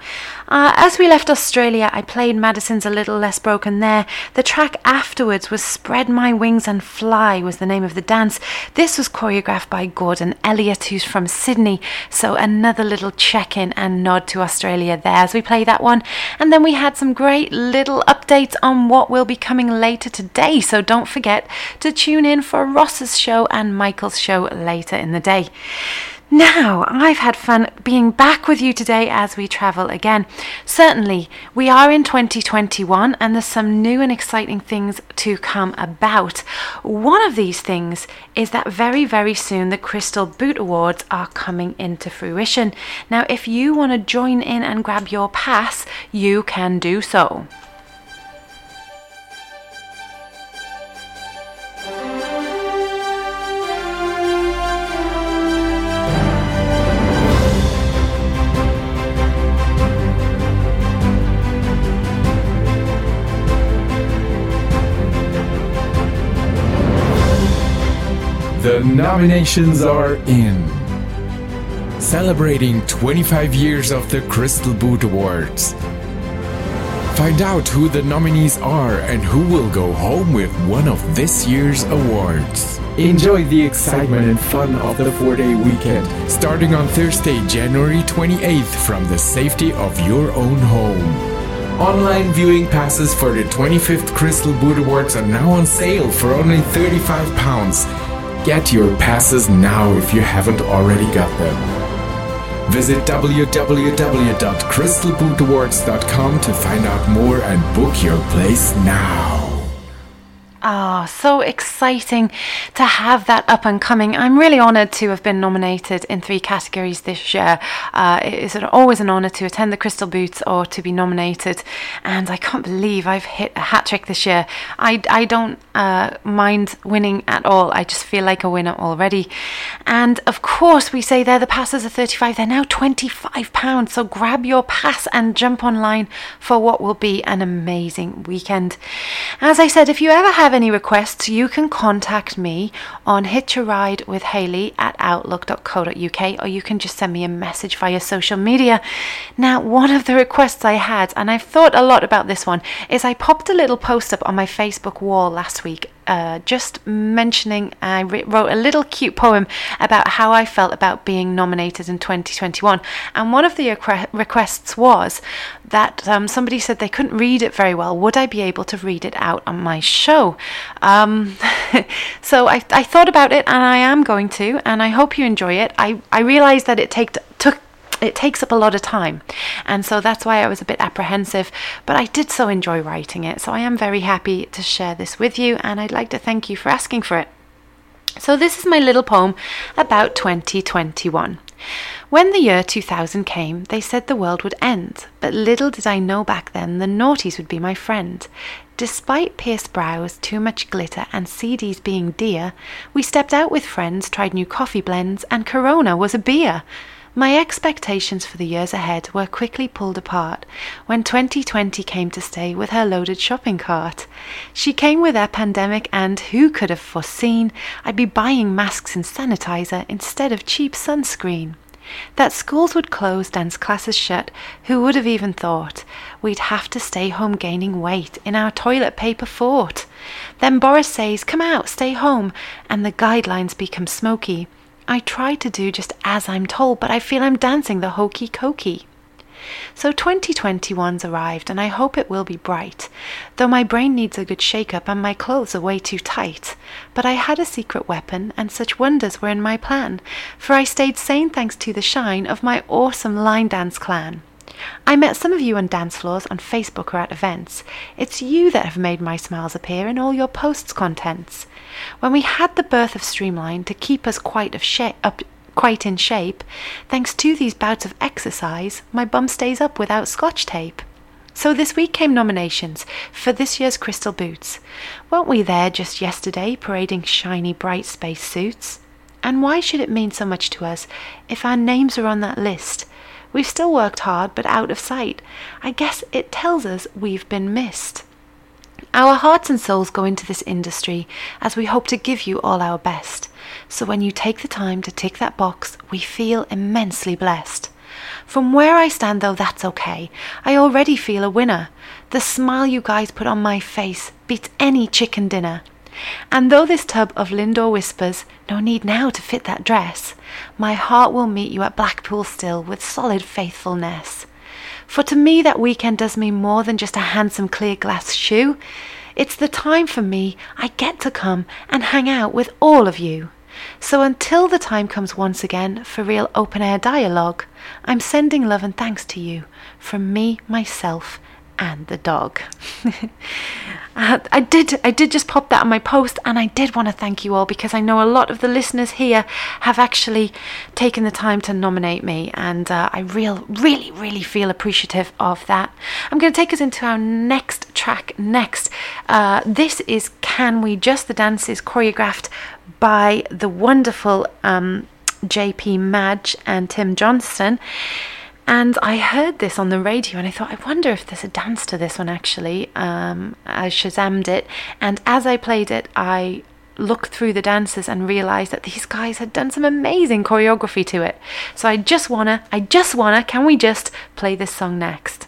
Uh, as we left Australia, I played Maddison's A Little Less Broken there. The track afterwards was Spread My Wings and Fly, was the name of the dance. This was choreographed by Gordon Elliott, who's from Sydney. So another little check in and nod to Australia there as we play that one. And then we had some great little updates on what will be coming later today. So don't forget to tune in for Ross's show and Michael's show later in the day. Now, I've had fun being back with you today as we travel again. Certainly, we are in 2021 and there's some new and exciting things to come about. One of these things is that very, very soon the Crystal Boot Awards are coming into fruition. Now, if you want to join in and grab your pass, you can do so. The nominations are in. Celebrating 25 years of the Crystal Boot Awards. Find out who the nominees are and who will go home with one of this year's awards. Enjoy the excitement and fun of the four day weekend, starting on Thursday, January 28th, from the safety of your own home. Online viewing passes for the 25th Crystal Boot Awards are now on sale for only £35. Get your passes now if you haven't already got them. Visit www.crystalbootawards.com to find out more and book your place now. Oh, so exciting to have that up and coming. I'm really honoured to have been nominated in three categories this year. Uh, it is always an honour to attend the Crystal Boots or to be nominated, and I can't believe I've hit a hat trick this year. I, I don't uh, mind winning at all, I just feel like a winner already. And of course, we say there the passes are 35, they're now £25, so grab your pass and jump online for what will be an amazing weekend. As I said, if you ever have any requests, you can contact me on Hitch a Ride with Haley at outlook.co.uk or you can just send me a message via social media. Now, one of the requests I had, and I've thought a lot about this one, is I popped a little post up on my Facebook wall last week uh, just mentioning, I wrote a little cute poem about how I felt about being nominated in 2021. And one of the requ- requests was that um, somebody said they couldn't read it very well. Would I be able to read it out on my show? Um, so I, I thought about it and I am going to, and I hope you enjoy it. I, I realized that it take, took it takes up a lot of time. And so that's why I was a bit apprehensive, but I did so enjoy writing it. So I am very happy to share this with you, and I'd like to thank you for asking for it. So, this is my little poem about 2021. When the year 2000 came, they said the world would end, but little did I know back then the naughties would be my friend. Despite pierced brows, too much glitter, and CDs being dear, we stepped out with friends, tried new coffee blends, and Corona was a beer. My expectations for the years ahead were quickly pulled apart when 2020 came to stay with her loaded shopping cart. She came with a pandemic, and who could have foreseen I'd be buying masks and sanitizer instead of cheap sunscreen? That schools would close, dance classes shut, who would have even thought we'd have to stay home gaining weight in our toilet paper fort? Then Boris says, Come out, stay home, and the guidelines become smoky. I try to do just as I'm told, but I feel I'm dancing the hokey cokey. So 2021's arrived, and I hope it will be bright, though my brain needs a good shake up and my clothes are way too tight. But I had a secret weapon, and such wonders were in my plan, for I stayed sane thanks to the shine of my awesome line dance clan. I met some of you on dance floors, on Facebook, or at events. It's you that have made my smiles appear in all your posts' contents. When we had the birth of Streamline to keep us quite shape, up, quite in shape, thanks to these bouts of exercise, my bum stays up without scotch tape. So this week came nominations for this year's Crystal Boots. Weren't we there just yesterday parading shiny bright space suits? And why should it mean so much to us if our names are on that list? We've still worked hard, but out of sight. I guess it tells us we've been missed. Our hearts and souls go into this industry as we hope to give you all our best. So when you take the time to tick that box, we feel immensely blessed. From where I stand, though, that's okay. I already feel a winner. The smile you guys put on my face beats any chicken dinner. And though this tub of Lindor whispers, no need now to fit that dress, my heart will meet you at Blackpool still with solid faithfulness. For to me, that weekend does mean more than just a handsome clear glass shoe. It's the time for me I get to come and hang out with all of you. So until the time comes once again for real open air dialogue, I'm sending love and thanks to you from me, myself, and the dog. uh, I did I did just pop that on my post and I did want to thank you all because I know a lot of the listeners here have actually taken the time to nominate me and uh, I real really really feel appreciative of that. I'm going to take us into our next track next. Uh, this is Can We Just the dance is choreographed by the wonderful um, JP Madge and Tim Johnston. And I heard this on the radio and I thought, I wonder if there's a dance to this one actually. Um, I shazammed it. And as I played it, I looked through the dances and realized that these guys had done some amazing choreography to it. So I just wanna, I just wanna, can we just play this song next?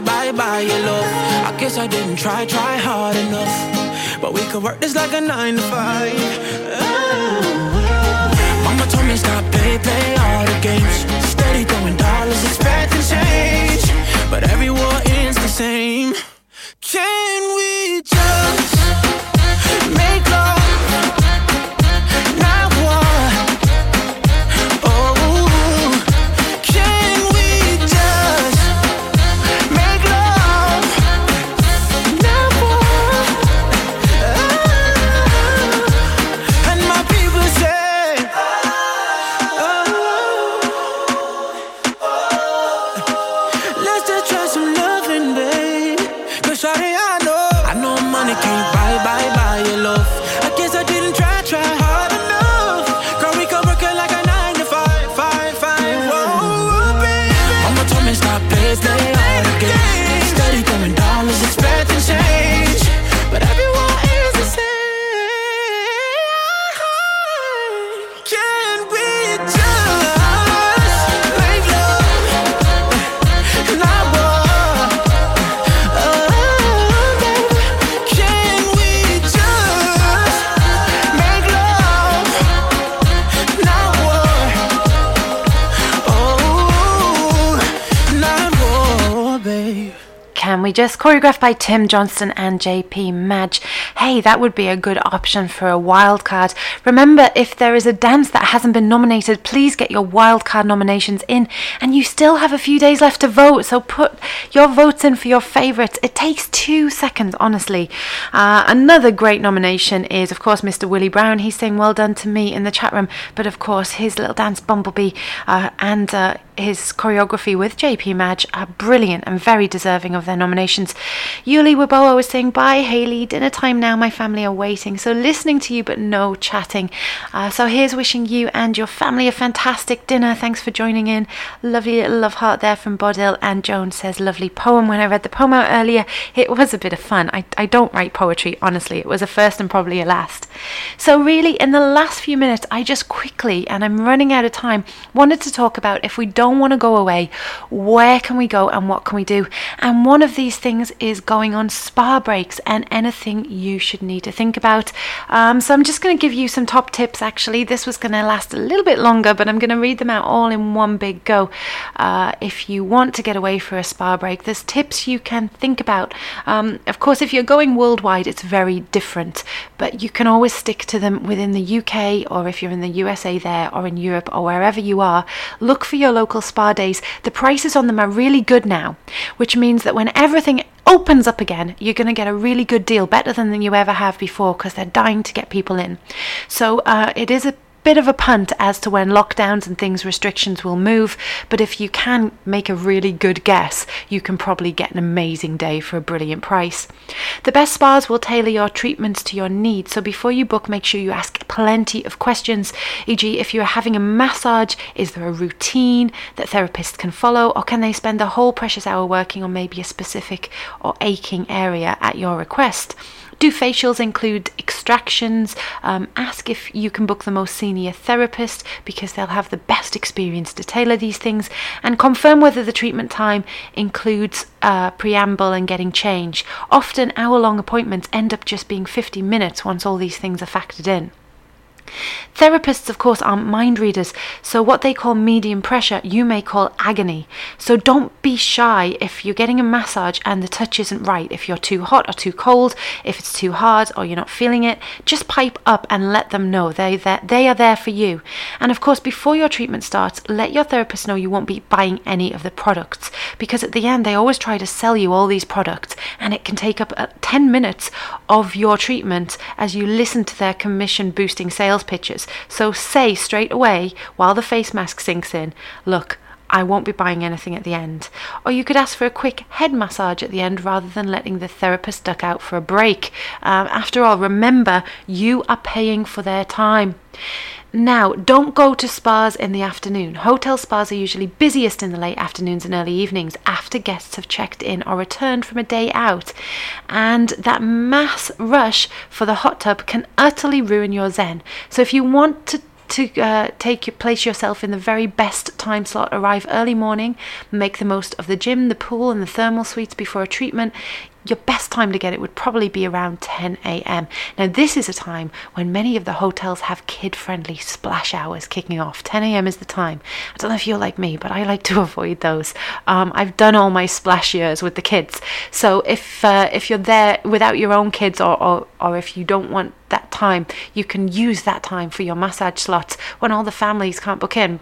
Buy, buy, buy your love. I guess I didn't try, try hard enough. But we could work this like a nine to five. Oh. Mama told me stop play, play all the games. Steady throwing dollars, expecting change. But every war ends the same. Just, choreographed by Tim Johnston and JP Madge. Hey, that would be a good option for a wild card. Remember, if there is a dance that hasn't been nominated, please get your wild card nominations in. And you still have a few days left to vote, so put your votes in for your favourites. It takes two seconds, honestly. Uh, another great nomination is, of course, Mr. Willie Brown. He's saying well done to me in the chat room, but of course, his little dance Bumblebee uh, and uh, his choreography with JP Madge are brilliant and very deserving of their Yuli Wibowo was saying, Bye, Haley. Dinner time now. My family are waiting. So listening to you, but no chatting. Uh, so here's wishing you and your family a fantastic dinner. Thanks for joining in. Lovely little love heart there from Bodil. And Joan says, Lovely poem. When I read the poem out earlier, it was a bit of fun. I, I don't write poetry, honestly. It was a first and probably a last. So, really, in the last few minutes, I just quickly, and I'm running out of time, wanted to talk about if we don't want to go away, where can we go and what can we do? And one of these things is going on spa breaks and anything you should need to think about. Um, so, I'm just going to give you some top tips actually. This was going to last a little bit longer, but I'm going to read them out all in one big go. Uh, if you want to get away for a spa break, there's tips you can think about. Um, of course, if you're going worldwide, it's very different, but you can always stick to them within the UK or if you're in the USA there or in Europe or wherever you are. Look for your local spa days. The prices on them are really good now, which means that when everything opens up again, you're going to get a really good deal, better than you ever have before, because they're dying to get people in. So uh, it is a bit of a punt as to when lockdowns and things restrictions will move but if you can make a really good guess you can probably get an amazing day for a brilliant price the best spas will tailor your treatments to your needs so before you book make sure you ask plenty of questions e.g. if you're having a massage is there a routine that therapists can follow or can they spend the whole precious hour working on maybe a specific or aching area at your request Do facials include extractions? Um, ask if you can book the most senior therapist because they'll have the best experience to tailor these things. And confirm whether the treatment time includes uh, preamble and getting change. Often, hour long appointments end up just being 50 minutes once all these things are factored in. Therapists, of course, aren't mind readers, so what they call medium pressure, you may call agony. So don't be shy if you're getting a massage and the touch isn't right. If you're too hot or too cold, if it's too hard or you're not feeling it, just pipe up and let them know they they are there for you. And of course, before your treatment starts, let your therapist know you won't be buying any of the products because at the end they always try to sell you all these products, and it can take up uh, 10 minutes of your treatment as you listen to their commission boosting sales pitches. So say straight away while the face mask sinks in, look, I won't be buying anything at the end. Or you could ask for a quick head massage at the end rather than letting the therapist duck out for a break. Um, after all, remember, you are paying for their time. Now, don't go to spas in the afternoon. Hotel spas are usually busiest in the late afternoons and early evenings after guests have checked in or returned from a day out. And that mass rush for the hot tub can utterly ruin your zen. So, if you want to to uh, take place yourself in the very best time slot. Arrive early morning, make the most of the gym, the pool, and the thermal suites before a treatment your best time to get it would probably be around 10 a.m. Now, this is a time when many of the hotels have kid friendly splash hours kicking off. 10 a.m. is the time. I don't know if you're like me, but I like to avoid those. Um, I've done all my splash years with the kids. So, if, uh, if you're there without your own kids or, or, or if you don't want that time, you can use that time for your massage slots when all the families can't book in.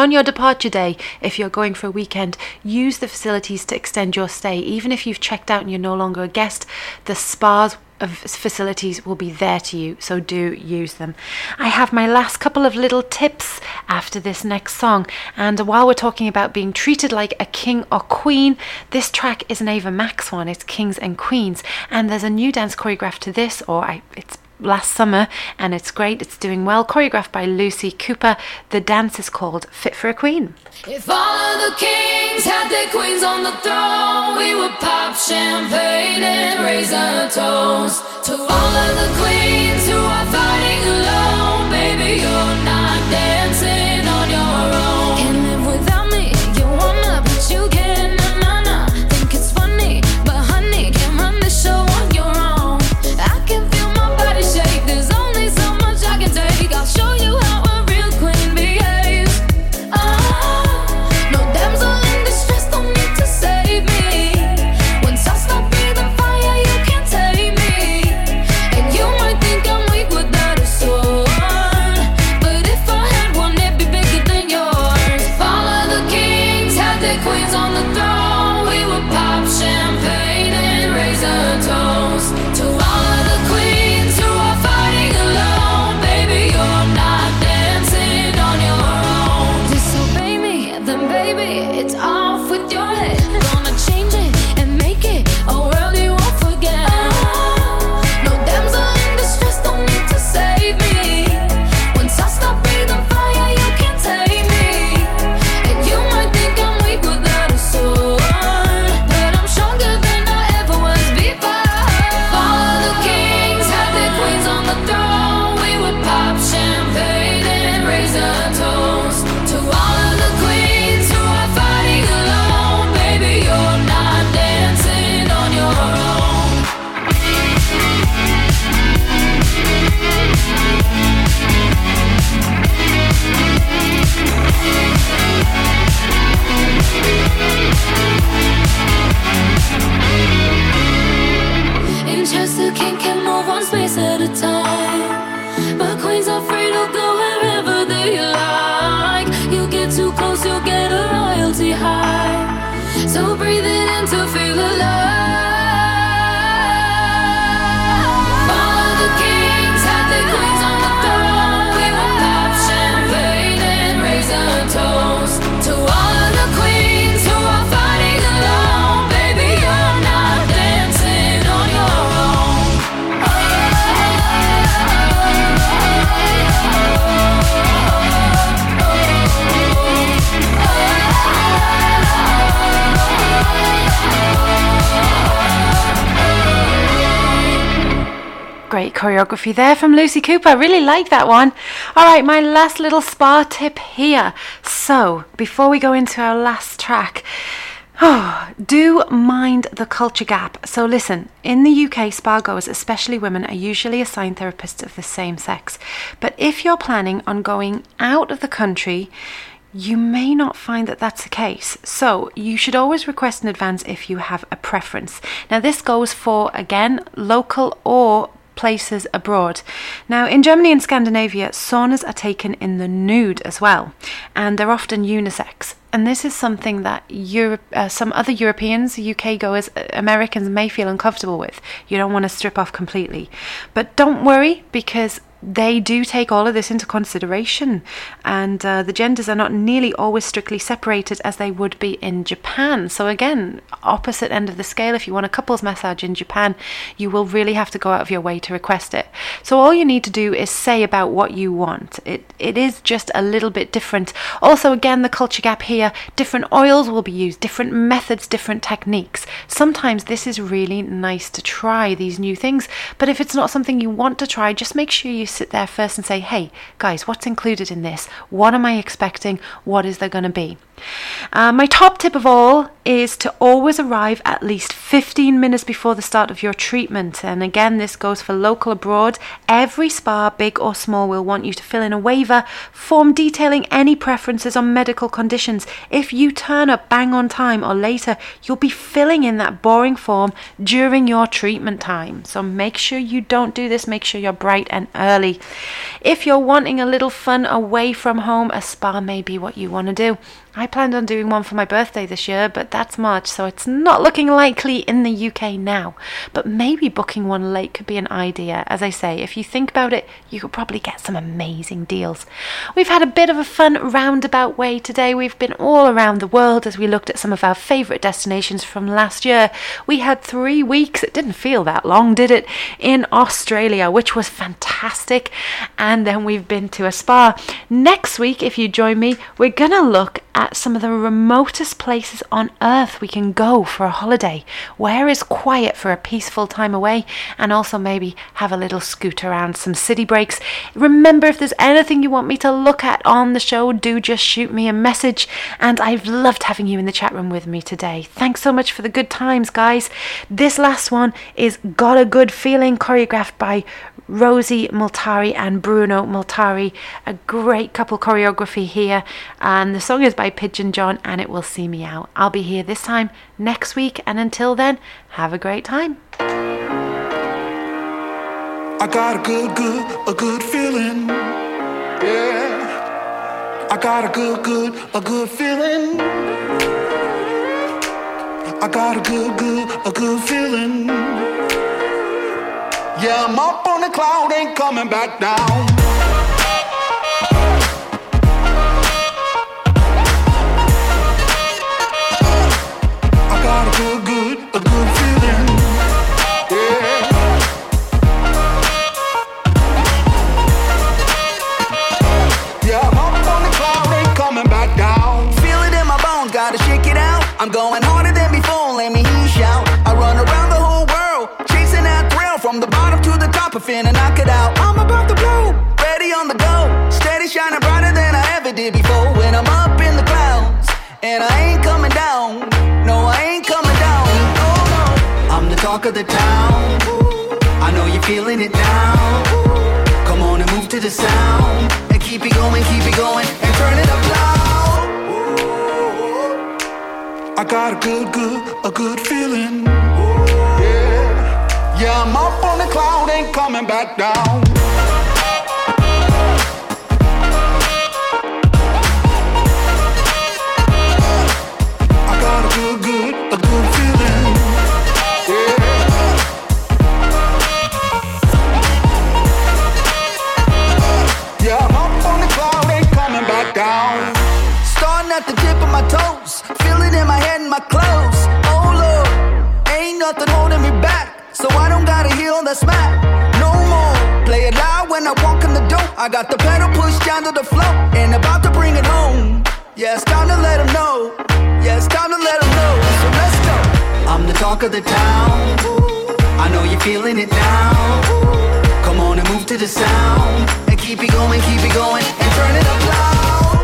On your departure day, if you're going for a weekend, use the facilities to extend your stay. Even if you've checked out and you're no longer a guest, the spas of facilities will be there to you, so do use them. I have my last couple of little tips after this next song, and while we're talking about being treated like a king or queen, this track is an Ava Max one. It's Kings and Queens, and there's a new dance choreograph to this, or I, it's last summer and it's great. It's doing well. Choreographed by Lucy Cooper. The dance is called Fit for a Queen. If all of the kings had their queens on the throne, we would pop champagne and raise a toast to all of the queens who are fighting alone. Baby, you're not to go wherever like. You get too close, you'll get a royalty high. So breathe it in to feel alive. Choreography there from Lucy Cooper. I Really like that one. All right, my last little spa tip here. So, before we go into our last track, Oh, do mind the culture gap. So, listen, in the UK, spa goers, especially women, are usually assigned therapists of the same sex. But if you're planning on going out of the country, you may not find that that's the case. So, you should always request in advance if you have a preference. Now, this goes for, again, local or places abroad. Now, in Germany and Scandinavia, saunas are taken in the nude as well, and they're often unisex. And this is something that Europe, uh, some other Europeans, UK goers, uh, Americans may feel uncomfortable with. You don't want to strip off completely. But don't worry because they do take all of this into consideration, and uh, the genders are not nearly always strictly separated as they would be in Japan. So, again, opposite end of the scale, if you want a couples massage in Japan, you will really have to go out of your way to request it. So, all you need to do is say about what you want. It, it is just a little bit different. Also, again, the culture gap here different oils will be used, different methods, different techniques. Sometimes this is really nice to try these new things, but if it's not something you want to try, just make sure you sit there first and say, hey, guys, what's included in this? What am I expecting? What is there going to be? Uh, my top tip of all is to always arrive at least 15 minutes before the start of your treatment. And again, this goes for local abroad. Every spa, big or small, will want you to fill in a waiver form detailing any preferences on medical conditions. If you turn up bang on time or later, you'll be filling in that boring form during your treatment time. So make sure you don't do this. Make sure you're bright and early. If you're wanting a little fun away from home, a spa may be what you want to do. I planned on doing one for my birthday this year, but that's March, so it's not looking likely in the UK now. But maybe booking one late could be an idea. As I say, if you think about it, you could probably get some amazing deals. We've had a bit of a fun roundabout way today. We've been all around the world as we looked at some of our favourite destinations from last year. We had three weeks, it didn't feel that long, did it, in Australia, which was fantastic. And then we've been to a spa. Next week, if you join me, we're going to look at some of the remotest places on earth we can go for a holiday. Where is quiet for a peaceful time away? And also maybe have a little scoot around some city breaks. Remember, if there's anything you want me to look at on the show, do just shoot me a message. And I've loved having you in the chat room with me today. Thanks so much for the good times, guys. This last one is Got a Good Feeling, choreographed by Rosie Multari and Bruno Multari. A great couple choreography here. And the song is by Pigeon John and it will see me out. I'll be here this time next week. And until then, have a great time. I got a good, good, a good feeling. Yeah. I got a good, good, a good feeling. I got a good, good, a good feeling. Yeah, I'm up on the cloud, ain't coming back down. Shining brighter than I ever did before. When I'm up in the clouds, and I ain't coming down. No, I ain't coming down. Oh no, I'm the talk of the town. I know you're feeling it now. Come on and move to the sound, and keep it going, keep it going, and turn it up loud. I got a good, good, a good feeling. Yeah, yeah, I'm up on the cloud, ain't coming back down. I don't got to heal that smack No more play around when I walk in the door. I got the pedal pushed down to the floor, and about to bring it home. Yeah, it's time to let them know. Yeah, it's time to let them know. So let's go. I'm the talk of the town. I know you're feeling it now. Come on and move to the sound. And keep it going, keep it going, and turn it up loud.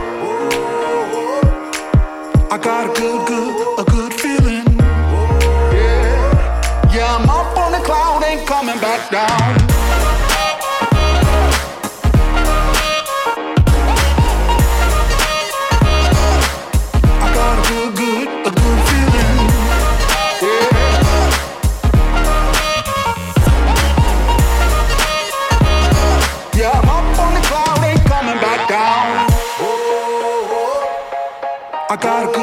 I got a good, good, a good feeling. Yeah, yeah, I'm up on the cloud, ain't coming back down. I got a good